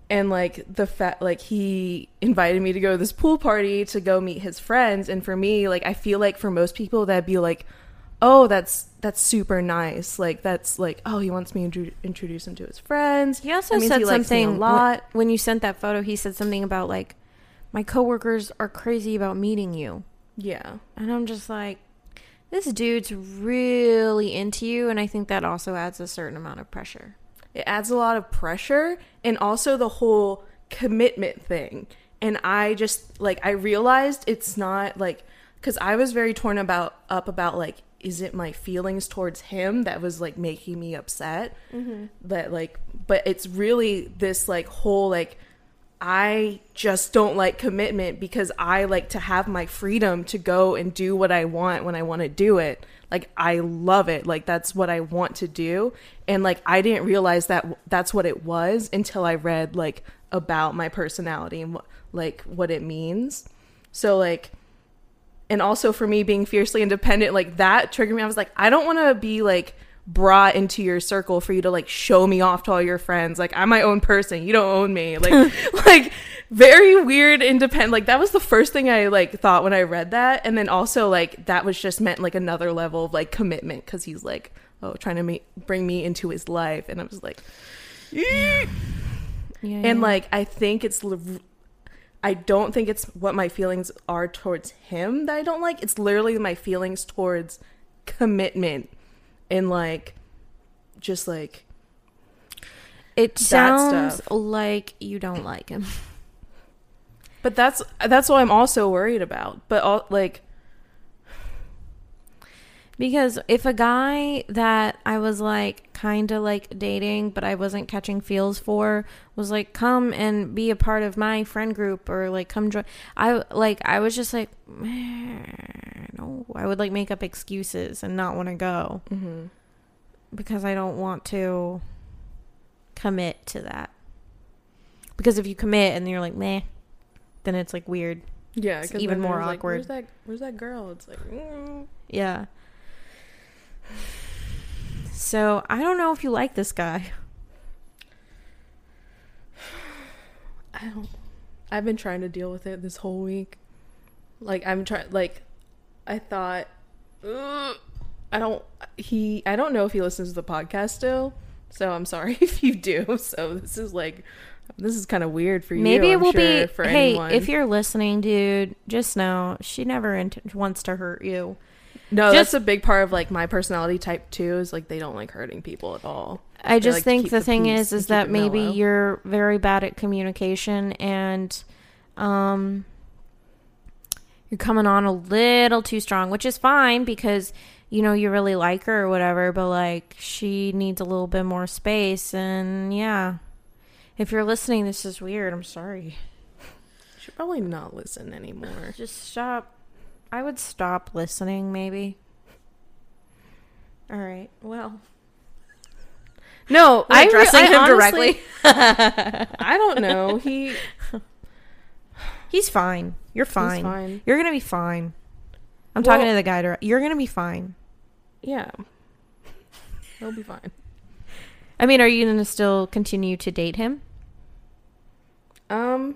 Speaker 2: And like the fact like he invited me to go to this pool party to go meet his friends and for me like I feel like for most people that'd be like oh that's that's super nice like that's like oh he wants me to introduce him to his friends
Speaker 1: he also said
Speaker 2: he
Speaker 1: something
Speaker 2: a lot
Speaker 1: When, when you sent that photo, he said something about like, my coworkers are crazy about meeting you.
Speaker 2: yeah
Speaker 1: And I'm just like, this dude's really into you. And I think that also adds a certain amount of pressure.
Speaker 2: it adds a lot of pressure and also the whole commitment thing and i just like i realized it's not like because i was very torn about up about like is it my feelings towards him that was like making me upset mm-hmm. that like but it's really this like whole like I just don't like commitment because I like to have my freedom to go and do what I want when I want to do it. Like I love it. Like that's what I want to do. And like I didn't realize that that's what it was until I read like about my personality and like what it means. So like and also for me being fiercely independent like that triggered me. I was like I don't want to be like brought into your circle for you to like show me off to all your friends. Like i'm my own person. You don't own me. Like like very weird independent like that was the first thing i like thought when i read that. And then also like that was just meant like another level of like commitment because he's like oh trying to make, bring me into his life. And i was like "Eek."
Speaker 1: Yeah.
Speaker 2: and like i think it's I don't think it's what my feelings are towards him that i don't like. It's literally my feelings towards commitment and like just like
Speaker 1: it sounds
Speaker 2: stuff.
Speaker 1: like you don't like him.
Speaker 2: but that's that's what i'm also worried about but all like
Speaker 1: Because if a guy that I was like kind of like dating, but I wasn't catching feels for, was like, come and be a part of my friend group or like come join, I like, I was just like, no, I would like make up excuses and not want to go
Speaker 2: Mm-hmm.
Speaker 1: because I don't want to commit to that. Because if you commit and you're like, meh, then it's like weird.
Speaker 2: Yeah,
Speaker 1: It's even more
Speaker 2: like,
Speaker 1: awkward.
Speaker 2: where's that? Where's that girl? It's like, mm.
Speaker 1: Yeah. So I don't know if you like this guy.
Speaker 2: I don't. I've been trying to deal with it this whole week. Like I'm trying. Like I thought. "Ugh, I don't. He. I don't know if he listens to the podcast still. So I'm sorry if you do. So this is like. This is kind of weird for you.
Speaker 1: Maybe it
Speaker 2: I'm
Speaker 1: will
Speaker 2: sure,
Speaker 1: be. hey,
Speaker 2: anyone.
Speaker 1: if you're listening, dude, just know she never int- wants to hurt you.
Speaker 2: No,
Speaker 1: just-
Speaker 2: that's a big part of like my personality type too. Is like they don't like hurting people at all.
Speaker 1: I
Speaker 2: They
Speaker 1: just
Speaker 2: like
Speaker 1: think the
Speaker 2: the
Speaker 1: thing is, is that maybe
Speaker 2: mellow.
Speaker 1: you're very bad at communication and, um, you're coming on a little too strong, which is fine because you know you really like her or whatever. But like, she needs a little bit more space, and yeah, if you're listening, this is weird. I'm sorry.
Speaker 2: Should probably not listen anymore.
Speaker 1: Just stop. I would stop listening, maybe. All right. Well,
Speaker 2: No,
Speaker 1: we're
Speaker 2: I re-
Speaker 1: addressing
Speaker 2: I
Speaker 1: him
Speaker 2: honestly-
Speaker 1: directly.
Speaker 2: I don't know. He
Speaker 1: He's fine. You're fine.
Speaker 2: Fine.
Speaker 1: You're gonna be fine. I'm talking to the guy. dir- You're gonna be fine.
Speaker 2: Yeah. He'll be fine.
Speaker 1: I mean, are you gonna still continue to date him?
Speaker 2: Um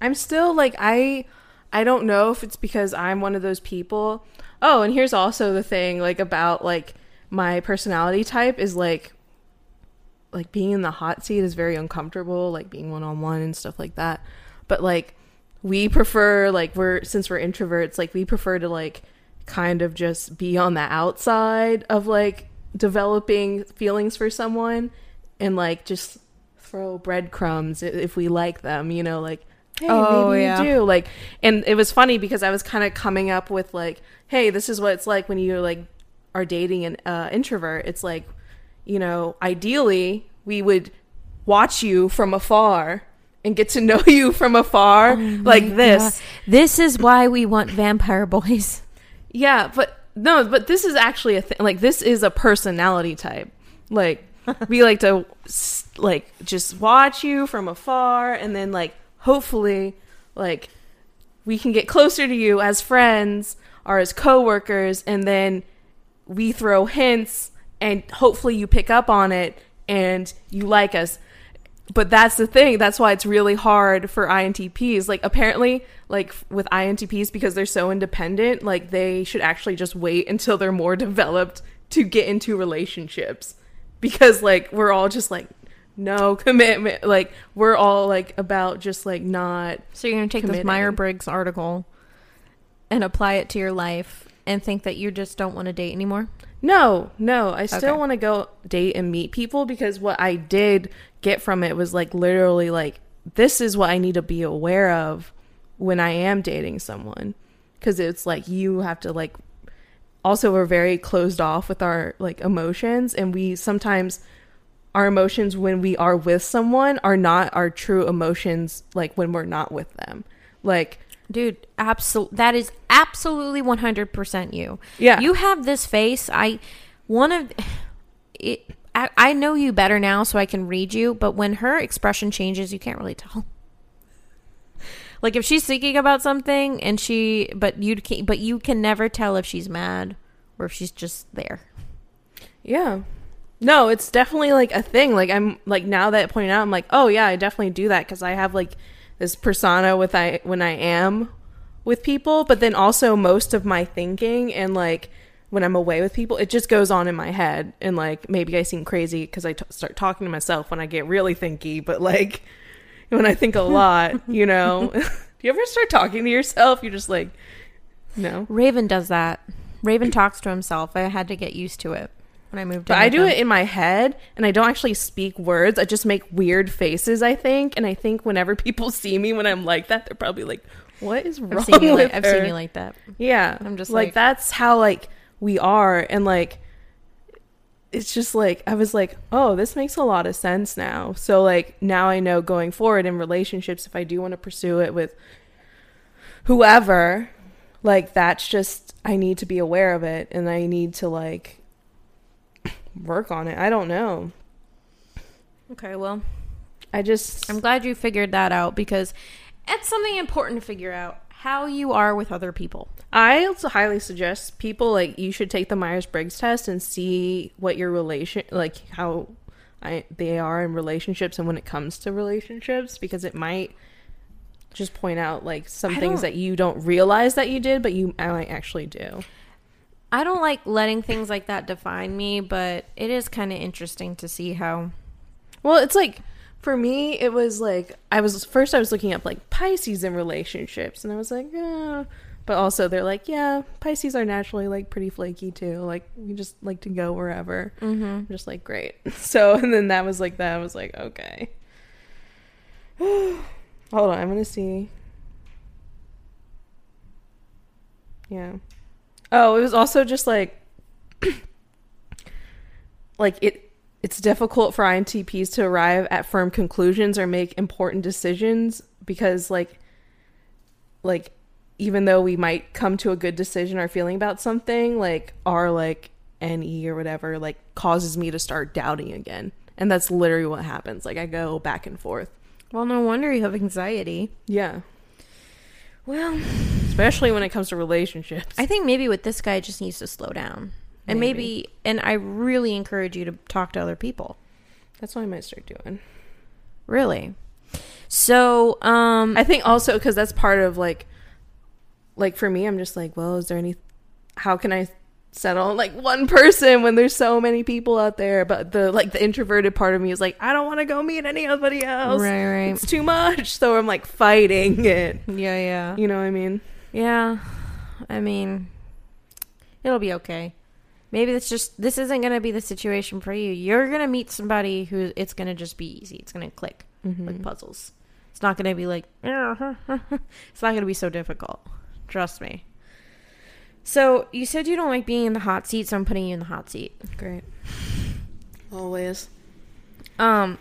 Speaker 2: I'm still like I I don't know if it's because I'm one of those people. Oh, and here's also the thing like about like my personality type is like like being in the hot seat is very uncomfortable, like being one on one and stuff like that. But like we prefer like we're since we're introverts, like we prefer to like kind of just be on the outside of like developing feelings for someone and like just throw breadcrumbs if we like them, you know, like hey,
Speaker 1: Oh,
Speaker 2: maybe
Speaker 1: yeah.
Speaker 2: you do. Like and it was funny because I was kind of coming up with like, hey, this is what it's like when you like are dating an uh, introvert. It's like, you know, ideally we would watch you from afar and get to know you from afar like this.
Speaker 1: Yeah. This is why we want vampire boys.
Speaker 2: Yeah, but no, but this is actually a thing. Like this is a personality type. Like we like to like just watch you from afar, and then like hopefully like we can get closer to you as friends or as coworkers, and then we throw hints, and hopefully you pick up on it and you like us. But that's the thing. That's why it's really hard for intps like apparently like with intps because they're so independent like they should actually just wait until they're more developed to get into relationships. Because like we're all just like no commitment like we're all like about just like not
Speaker 1: So you're gonna take
Speaker 2: Committing.
Speaker 1: this Myers Briggs article and apply it to your life and think that you just don't want to date anymore.
Speaker 2: No, no. I still
Speaker 1: Okay.
Speaker 2: want to go date and meet people because what I did get from it was like literally like this is what I need to be aware of when I am dating someone because it's like you have to like also we're very closed off with our like emotions and we sometimes our emotions when we are with someone are not our true emotions like when we're not with them. Like
Speaker 1: Dude, absol- that is absolutely 100% you.
Speaker 2: Yeah.
Speaker 1: You have this face. I one of it I, I know you better now so I can read you, but when her expression changes, you can't really tell. Like if she's thinking about something and she but you can but you can never tell if she's mad or if she's just there.
Speaker 2: Yeah. No, it's definitely like a thing. Like I'm like now that I pointed out, I'm like, oh yeah, I definitely do that because I have like this persona with I when I am with people, but then also most of my thinking and like when I'm away with people, it just goes on in my head, and like maybe I seem crazy because I t- start talking to myself when I get really thinky, but like when I think a lot, you know. do you ever start talking to yourself? You're just like, no.
Speaker 1: Raven does that. Raven talks to himself. I had to get used to it when I moved
Speaker 2: But I do
Speaker 1: him.
Speaker 2: it in my head and I don't actually speak words. I just make weird faces, I think. And I think whenever people see me when I'm like that, they're probably like, what is wrong
Speaker 1: I've seen you like I've seen you like that.
Speaker 2: Yeah.
Speaker 1: I'm just
Speaker 2: like,
Speaker 1: like-
Speaker 2: that's how like we are and like it's just like I was like, "Oh, this makes a lot of sense now." So like now I know going forward in relationships if I do want to pursue it with whoever, like that's just I need to be aware of it and I need to like work on it. I don't know.
Speaker 1: Okay, well,
Speaker 2: I just
Speaker 1: I'm glad you figured that out because it's something important to figure out how you are with other people.
Speaker 2: I also highly suggest people like you should take the Myers Briggs test and see what your relation like how I they are in relationships and when it comes to relationships because it might just point out like some things that you don't realize that you did but you might actually do.
Speaker 1: I don't like letting things like that define me, but it is kind of interesting to see how.
Speaker 2: Well, it's like for me, it was like I was first I was looking up like Pisces in relationships, and I was like, yeah. But also, they're like, yeah, Pisces are naturally like pretty flaky too. Like we just like to go wherever.
Speaker 1: Mm-hmm.
Speaker 2: I'm just like great. So and then that was like that. I was like, okay. Hold on, I'm gonna see. Yeah. Oh, it was also just like like it it's difficult for INTPs to arrive at firm conclusions or make important decisions because like like even though we might come to a good decision or feeling about something, like our like NE or whatever like causes me to start doubting again. And that's literally what happens. Like I go back and forth.
Speaker 1: Well, no wonder you have anxiety.
Speaker 2: Yeah.
Speaker 1: Well,
Speaker 2: Especially when it comes to relationships.
Speaker 1: I think maybe with this guy, it just needs to slow down. And maybe,
Speaker 2: Maybe.
Speaker 1: and I really encourage you to talk to other people.
Speaker 2: That's what I might start doing.
Speaker 1: Really. So, um,
Speaker 2: I think also because that's part of like, like for me, I'm just like, well, is there any? How can I settle on like one person when there's so many people out there? But the like the introverted part of me is like, I don't want to go meet anybody else.
Speaker 1: right, right.
Speaker 2: It's too much. So I'm like fighting it.
Speaker 1: Yeah, yeah.
Speaker 2: You know what I mean?
Speaker 1: Yeah. I mean, it'll be okay. Maybe it's just this isn't going to be the situation for you. You're going to meet somebody who it's going to just be easy. It's going to click
Speaker 2: Mm-hmm.
Speaker 1: like puzzles. It's not going to be like it's not going to be so difficult. Trust me. So, you said you don't like being in the hot seat, so I'm putting you in the hot seat.
Speaker 2: Great. Always.
Speaker 1: Um,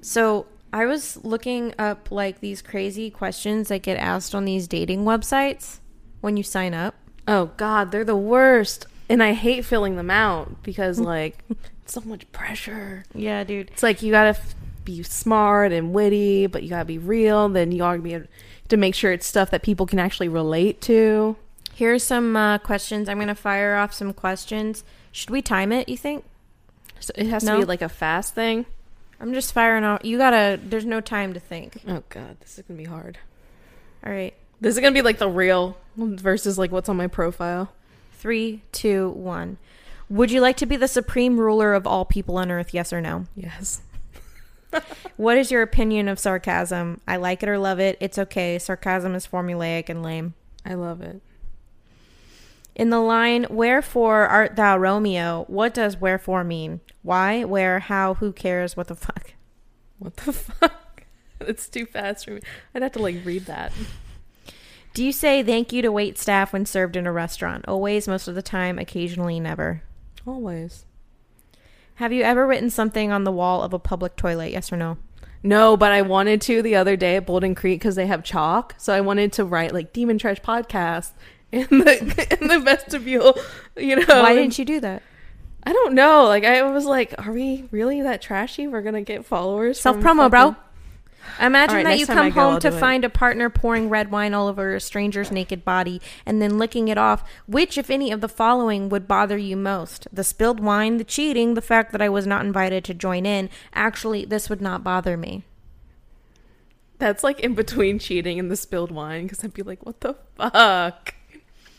Speaker 1: so I was looking up like these crazy questions that get asked on these dating websites when you sign up.
Speaker 2: Oh God, they're the worst, and I hate filling them out because like so much pressure.
Speaker 1: Yeah, dude.
Speaker 2: It's like you gotta f- be smart and witty, but you gotta be real. Then you gotta be able to make sure it's stuff that people can actually relate to.
Speaker 1: Here's some uh, questions. I'm gonna fire off some questions. Should we time it? You think?
Speaker 2: So it has
Speaker 1: No.
Speaker 2: to be like a fast thing.
Speaker 1: I'm just firing off. You gotta. There's no time to think.
Speaker 2: Oh God, this is gonna be hard.
Speaker 1: All right.
Speaker 2: This is gonna be like the real versus like what's on my profile.
Speaker 1: Three, two, one. Would you like to be the supreme ruler of all people on earth? Yes or no?
Speaker 2: Yes.
Speaker 1: What is your opinion of sarcasm? I like it or love it. It's okay. Sarcasm is formulaic and lame.
Speaker 2: I love it.
Speaker 1: In the line, Wherefore art thou Romeo? What does wherefore mean? Why, where, how, who cares, what the fuck?
Speaker 2: What the fuck? it's too fast for me. I'd have to like read that.
Speaker 1: Do you say thank you to wait staff when served in a restaurant? Always, most of the time, occasionally, never.
Speaker 2: Always.
Speaker 1: Have you ever written something on the wall of a public toilet? Yes or no?
Speaker 2: No, but I wanted to the other day at Bolden Creek because they have chalk. So I wanted to write like Demon Trash podcast in the in the vestibule. You know,
Speaker 1: Why didn't you do that?
Speaker 2: I don't know. Like I was like, are we really that trashy? We're gonna get followers.
Speaker 1: Self promo, bro. Imagine
Speaker 2: right,
Speaker 1: that you come
Speaker 2: go,
Speaker 1: home to
Speaker 2: do it.
Speaker 1: find a partner pouring red wine all over a stranger's naked body and then licking it off. Which, if any, of the following would bother you most? The spilled wine, the cheating, the fact that I was not invited to join in. Actually, this would not bother me.
Speaker 2: That's like in between cheating and the spilled wine because I'd be like, what the fuck?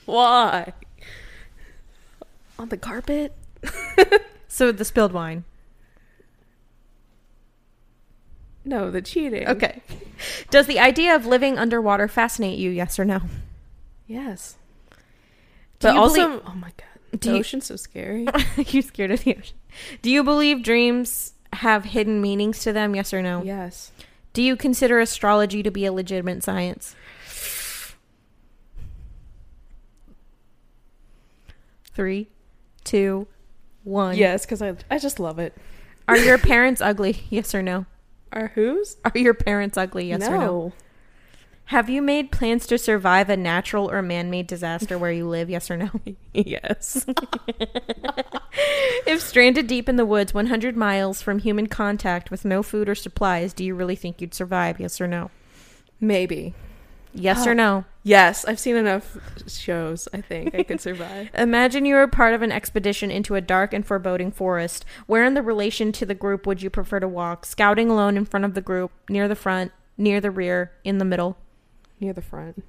Speaker 2: Why? On the carpet?
Speaker 1: So, the spilled wine.
Speaker 2: No, the cheating.
Speaker 1: Okay. Does the idea of living underwater fascinate you? Yes or no?
Speaker 2: Yes.
Speaker 1: Do
Speaker 2: But also,
Speaker 1: believe-
Speaker 2: oh my god,
Speaker 1: Do
Speaker 2: the
Speaker 1: you-
Speaker 2: ocean's so scary.
Speaker 1: you scared of the ocean? Do you believe dreams have hidden meanings to them? Yes or no?
Speaker 2: yes.
Speaker 1: Do you consider astrology to be a legitimate science? Three, two, one.
Speaker 2: Yes, because I I just love it.
Speaker 1: Are your parents ugly? Yes or no?
Speaker 2: Are whose?
Speaker 1: Are your parents ugly? Yes or no? Have you made plans to survive a natural or man-made disaster where you live? Yes or no?
Speaker 2: yes.
Speaker 1: if stranded deep in the woods 100 miles from human contact with no food or supplies, do you really think you'd survive? Yes or no?
Speaker 2: Maybe.
Speaker 1: Yes
Speaker 2: Oh.
Speaker 1: or no?
Speaker 2: Yes, I've seen enough shows. I think I could survive.
Speaker 1: Imagine you were part of an expedition into a dark and foreboding forest. Where in the relation to the group would you prefer to walk? Scouting alone in front of the group, near the front, near the rear, in the middle?
Speaker 2: Near the front.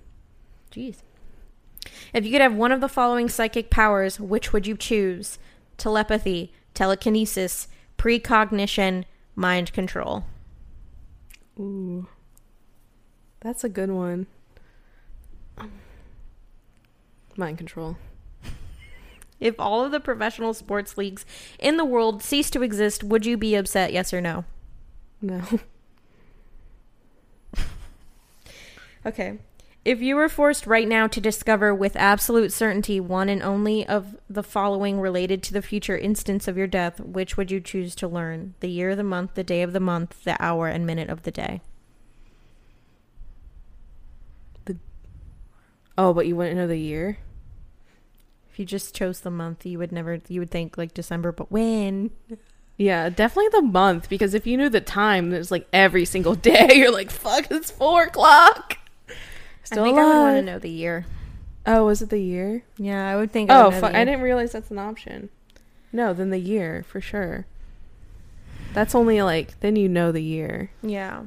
Speaker 1: Jeez. If you could have one of the following psychic powers, which would you choose? Telepathy, telekinesis, precognition, mind control.
Speaker 2: Ooh. That's a good one. Mind control.
Speaker 1: If all of the professional sports leagues in the world ceased to exist, would you be upset? Yes or no?
Speaker 2: No.
Speaker 1: Okay. If you were forced right now to discover with absolute certainty one and only of the following related to the future instance of your death, which would you choose to learn? The year, the month, the day of the month, the hour, and minute of the day.
Speaker 2: Oh, but you wouldn't know the year?
Speaker 1: If you just chose the month, you would never, you would think like December, but when?
Speaker 2: Yeah, definitely the month because if you knew the time, there's like every single day. You're like, fuck, it's four o'clock. Still
Speaker 1: I think I would want to know the year.
Speaker 2: Oh, was it the year?
Speaker 1: Yeah, I would think. I
Speaker 2: Oh,
Speaker 1: would the
Speaker 2: I didn't realize that's an option. No, then the year for sure. That's only like then you know the year.
Speaker 1: Yeah.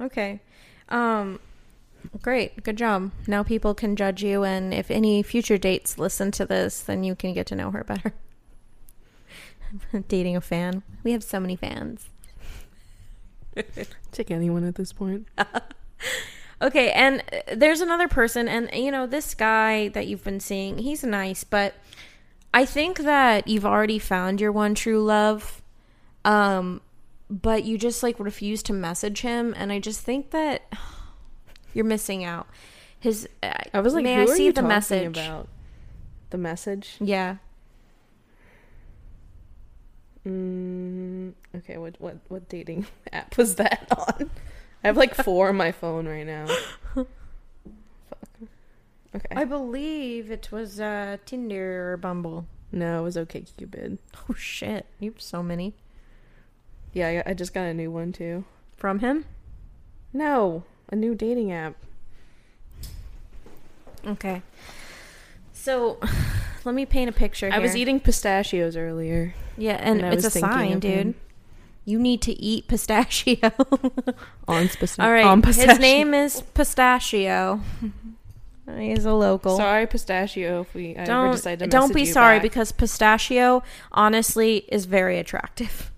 Speaker 1: Okay. Um great. Good job. Now people can judge you and if any future dates listen to this, then you can get to know her better. Dating a fan. We have so many fans.
Speaker 2: Take anyone at this point.
Speaker 1: Okay, and uh, there's another person and you know, this guy that you've been seeing, he's nice, but I think that you've already found your one true love. Um but you just like refuse to message him and I just think that you're missing out. His uh,
Speaker 2: I was like,
Speaker 1: may
Speaker 2: who
Speaker 1: I
Speaker 2: are
Speaker 1: see
Speaker 2: you
Speaker 1: the
Speaker 2: talking
Speaker 1: message?
Speaker 2: about? The message.
Speaker 1: Yeah.
Speaker 2: Mm, okay, what what what dating app was that on? I have like four on my phone right now. Fuck. Okay.
Speaker 1: I believe it was uh Tinder or Bumble.
Speaker 2: no, it was okay Cupid.
Speaker 1: Oh shit. You have so many.
Speaker 2: Yeah, I, I just got a new one too.
Speaker 1: From him?
Speaker 2: No, a new dating app.
Speaker 1: Okay. So let me paint a picture
Speaker 2: I was eating pistachios earlier.
Speaker 1: Yeah, and,
Speaker 2: and
Speaker 1: it's a sign, dude.
Speaker 2: him.
Speaker 1: You need to eat pistachio.
Speaker 2: On pistachio.
Speaker 1: All right.
Speaker 2: On
Speaker 1: His name is Pistachio. He's a local.
Speaker 2: Sorry, pistachio. If we
Speaker 1: don't
Speaker 2: decide to
Speaker 1: don't be sorry
Speaker 2: back.
Speaker 1: because Pistachio honestly is very attractive.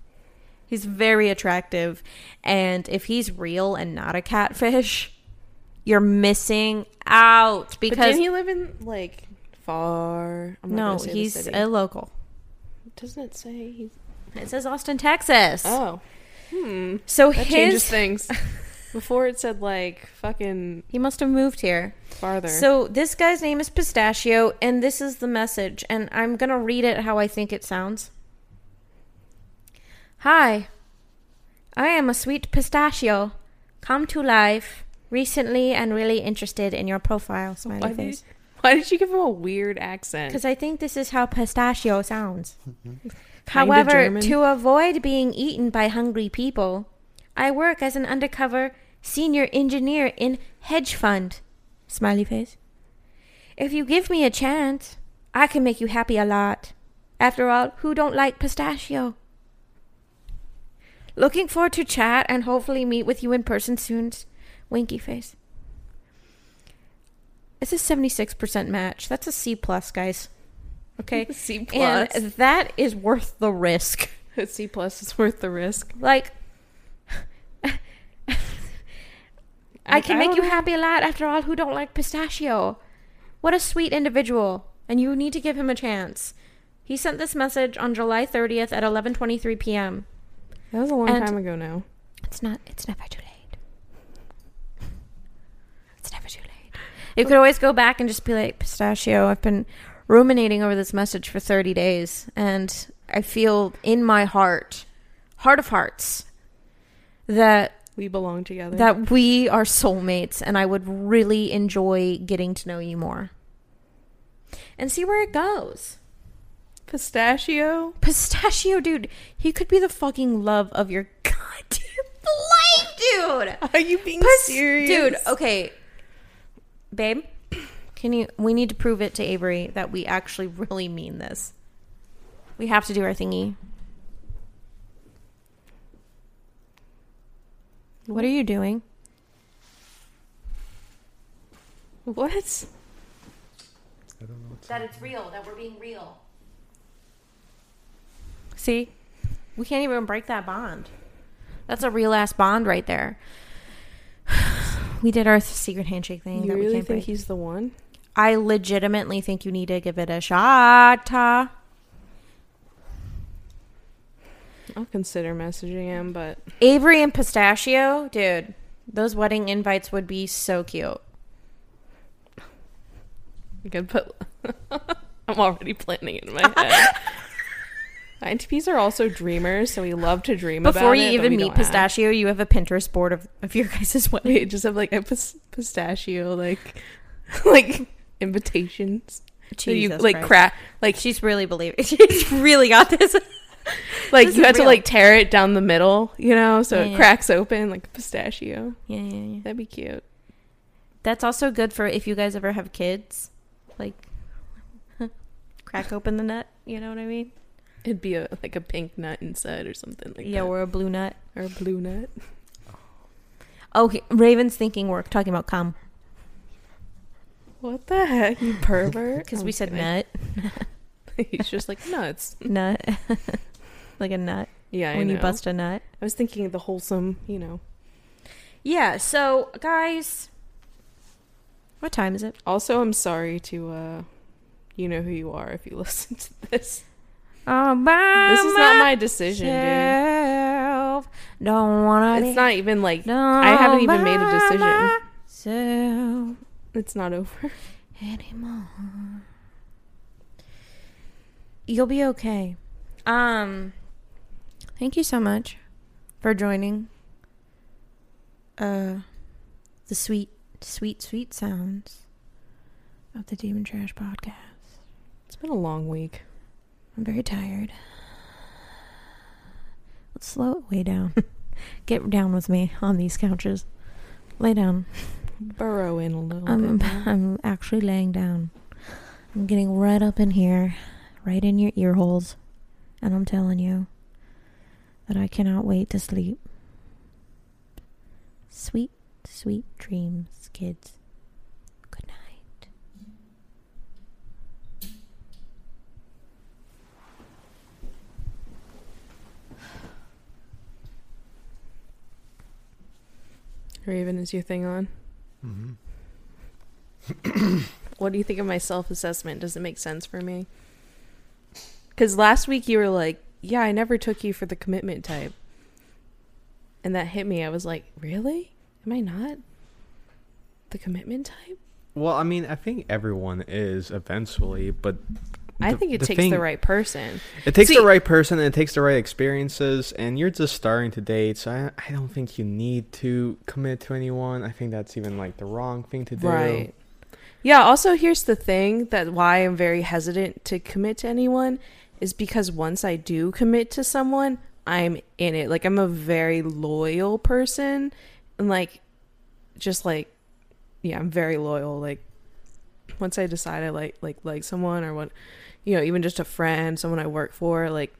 Speaker 1: He's very attractive, and if he's real and not a catfish, you're missing out
Speaker 2: But
Speaker 1: because
Speaker 2: didn't he live in like far?
Speaker 1: No,
Speaker 2: gonna say the
Speaker 1: he's a local.
Speaker 2: Doesn't it say he's?
Speaker 1: It says Austin, Texas.
Speaker 2: Oh, hmm.
Speaker 1: so
Speaker 2: That
Speaker 1: his
Speaker 2: changes things. Before it said like fucking
Speaker 1: he must have moved here.
Speaker 2: farther.
Speaker 1: So this guy's name is Pistachio, and this is the message, and I'm gonna read it how I think it sounds. Hi, I am a sweet pistachio, come to life recently and really interested in your profile.
Speaker 2: why
Speaker 1: Smiley
Speaker 2: did,
Speaker 1: face.
Speaker 2: why did you give him a weird accent?
Speaker 1: Because I think this is how pistachio sounds. However, to avoid being eaten by hungry people, I work as an undercover senior engineer in hedge fund. Smiley face. If you give me a chance, I can make you happy a lot. After all, who don't like pistachio? Looking forward to chat and hopefully meet with you in person soon. Winky face. It's a 76% match. That's a C plus, guys. Okay?
Speaker 2: C plus.
Speaker 1: And that is worth the risk.
Speaker 2: C plus is worth the risk.
Speaker 1: Like, I can make you happy a lot. After all, who don't like pistachio? What a sweet individual. And you need to give him a chance. He sent this message on July 30th at 11:23 p.m.
Speaker 2: That was a long
Speaker 1: And-
Speaker 2: time ago now.
Speaker 1: It's not. It's never too late. It's never too late. You could always go back and just be like, Pistachio, I've been ruminating over this message for 30 days and I feel in my heart, heart of hearts, that
Speaker 2: We belong together.
Speaker 1: that we are soulmates and I would really enjoy getting to know you more. And see where it goes.
Speaker 2: Pistachio.
Speaker 1: Pistachio dude, he could be the fucking love of your goddamn life, dude.
Speaker 2: Are you being
Speaker 1: Pis-
Speaker 2: serious,
Speaker 1: Dude, okay. Babe, can you we need to prove it to Avery that we actually really mean this. We have to do our thingy. What are you doing?
Speaker 2: What?
Speaker 3: I don't know
Speaker 1: That it's real, that we're being real. See? We can't even break that bond. That's a real ass bond right there. We did our secret handshake thing
Speaker 2: You
Speaker 1: that we
Speaker 2: really
Speaker 1: can't
Speaker 2: think
Speaker 1: break.
Speaker 2: he's the one?
Speaker 1: I legitimately think you need to give it a shot.
Speaker 2: I'll consider messaging him, but
Speaker 1: Avery and Pistachio, dude, those wedding invites would be so cute.
Speaker 2: I could put. I'm already planning it in my head. INTPs are also dreamers, so we love to dream
Speaker 1: Before
Speaker 2: about
Speaker 1: you
Speaker 2: it, but
Speaker 1: even meet
Speaker 2: don't act.
Speaker 1: Pistachio, you have a Pinterest board of, of your guys' wedding.
Speaker 2: We just have like a pis- pistachio, like, like invitations. So you like
Speaker 1: Christ.
Speaker 2: crack, like
Speaker 1: She's really believing. She's really got this.
Speaker 2: like
Speaker 1: This
Speaker 2: you
Speaker 1: is
Speaker 2: had to like tear it down the middle, you know, so
Speaker 1: Yeah,
Speaker 2: it
Speaker 1: yeah.
Speaker 2: cracks open like a pistachio.
Speaker 1: Yeah, yeah, yeah.
Speaker 2: That'd be cute.
Speaker 1: That's also good for if you guys ever have kids. Like, crack open the nut. You know what I mean?
Speaker 2: It'd be a like a pink nut inside or something like that.
Speaker 1: yeah,
Speaker 2: that,
Speaker 1: or a blue nut.
Speaker 2: or a blue nut.
Speaker 1: Oh, he- Raven's thinking we're talking about cum
Speaker 2: What the heck, you pervert?
Speaker 1: because
Speaker 2: I'm
Speaker 1: we said
Speaker 2: kidding.
Speaker 1: nut,
Speaker 2: He's just like nuts.
Speaker 1: nut, like a nut
Speaker 2: Yeah, I
Speaker 1: when you bust a nut.
Speaker 2: I was thinking of the wholesome, you know.
Speaker 1: Yeah. So, guys, what time is it?
Speaker 2: Also, I'm sorry to uh you know who you are if you listen to this.
Speaker 1: All by
Speaker 2: This is not my decision, dude.
Speaker 1: Don't wanna.
Speaker 2: It's not even like
Speaker 1: be
Speaker 2: I haven't even made a decision.
Speaker 1: myself
Speaker 2: it's not over.
Speaker 1: anymore. You'll be okay. Um, thank you so much for joining. Uh, the sweet, sweet, sweet sounds of the Demon Trash podcast.
Speaker 2: It's been a long week.
Speaker 1: I'm very tired. Let's slow it way down. Get down with me on these couches. Lay down.
Speaker 2: Burrow in a little
Speaker 1: I'm
Speaker 2: bit.
Speaker 1: I'm actually laying down. I'm getting right up in here, right in your ear holes, and I'm telling you that I cannot wait to sleep. Sweet, sweet dreams, kids. Good night.
Speaker 2: Raven, is your thing on?
Speaker 3: hmm
Speaker 2: What do you think of my self assessment? Does it make sense for me? Because last week you were like, yeah, I never took you for the commitment type. And that hit me. I was like, really? Am I not the commitment type?
Speaker 3: Well, I mean, I think everyone is eventually, but
Speaker 2: I
Speaker 3: the-
Speaker 2: think it
Speaker 3: the
Speaker 2: takes
Speaker 3: thing-
Speaker 2: the right person.
Speaker 3: It takes
Speaker 2: See-
Speaker 3: the right person and it takes the right experiences, and you're just starting to date, so I, I don't think you need to commit to anyone. I think that's even like the wrong thing to do.
Speaker 2: Right. Yeah, also here's the thing that why I'm very hesitant to commit to anyone is because once I do commit to someone, I'm in it. Like I'm a very loyal person and like just like yeah, I'm very loyal. Like once I decide I like like like someone or what you know, even just a friend, someone I work for, like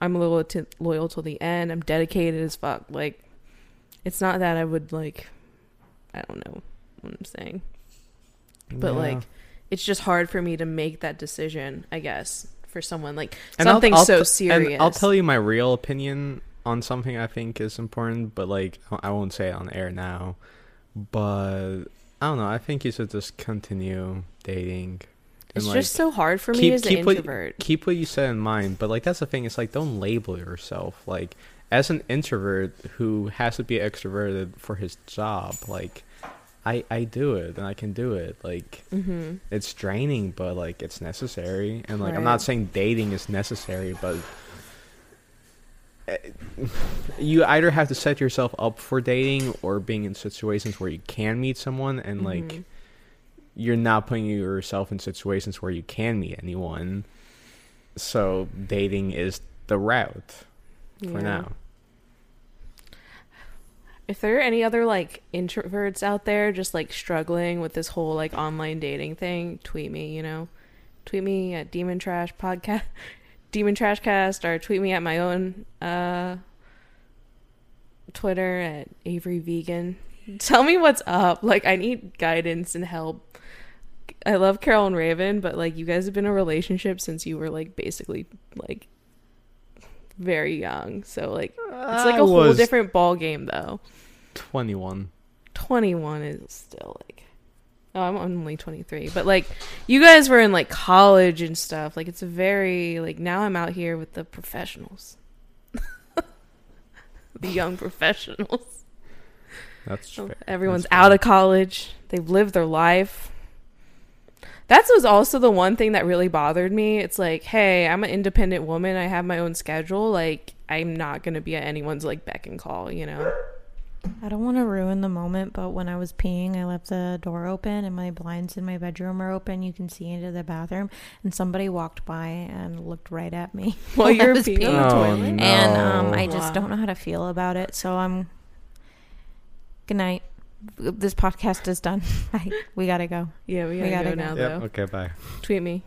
Speaker 2: I'm loyal to loyal till the end. I'm dedicated as fuck. Like it's not that I would like I don't know what I'm saying but
Speaker 3: Yeah.
Speaker 2: like it's just hard for me to make that decision i guess for someone like
Speaker 3: And I'll-
Speaker 2: something
Speaker 3: I'll
Speaker 2: so
Speaker 3: t-
Speaker 2: serious
Speaker 3: And I'll tell you my real opinion on something I think is important, but like I I won't say it on air now. But I don't know. I think you should just continue dating.
Speaker 2: it's
Speaker 3: and,
Speaker 2: just so hard for me
Speaker 3: keep-
Speaker 2: as an
Speaker 3: keep what-
Speaker 2: introvert
Speaker 3: keep what you said in mind. But like that's the thing. It's like don't label yourself like as an introvert who has to be extroverted for his job. Like I I do it and I can do it. Like
Speaker 2: Mm-hmm.
Speaker 3: it's draining, but like it's necessary. And like I'm not saying dating is necessary, but you either have to set yourself up for dating or being in situations where you can meet someone and like
Speaker 2: Mhm.
Speaker 3: you're not putting yourself in situations where you can meet anyone. So dating is the route for
Speaker 2: Yeah.
Speaker 3: now.
Speaker 2: If there are any other like introverts out there just like struggling with this whole like online dating thing, tweet me, you know. Tweet me at Demon Trash Podcast Demon Trash Cast or tweet me at my own uh Twitter at Avery Vegan. Tell me what's up. Like I need guidance and help. I love Carol and Raven, but like you guys have been in a relationship since you were like basically like very young. So like it's like a whole different ball game though.
Speaker 3: 21.
Speaker 2: 21 is still like oh i'm only 23 but like you guys were in like college and stuff. Like it's very like now i'm out here with the professionals. The young professionals.
Speaker 3: That's oh, fair.
Speaker 2: everyone's
Speaker 3: That's
Speaker 2: out of college. They've lived their life. That was also the one thing that really bothered me. It's like hey i'm an independent woman. I have my own schedule. Like i'm not gonna be at anyone's like beck and call you know
Speaker 1: I don't want to ruin the moment, but when I was peeing, I left the door open and my blinds in my bedroom are open. You can see into the bathroom, and somebody walked by and looked right at me
Speaker 2: while
Speaker 1: I
Speaker 2: you're
Speaker 1: was
Speaker 2: peeing on the
Speaker 3: Oh,
Speaker 2: toilet
Speaker 3: no.
Speaker 1: and um, I just
Speaker 2: Wow.
Speaker 1: don't know how to feel about it. So I'm. Good night. This podcast is done. We gotta go.
Speaker 2: Yeah, we
Speaker 1: We
Speaker 2: gotta,
Speaker 1: gotta
Speaker 2: go
Speaker 1: go.
Speaker 2: now,
Speaker 3: Yep.
Speaker 2: though.
Speaker 3: Okay. Bye.
Speaker 2: Tweet me.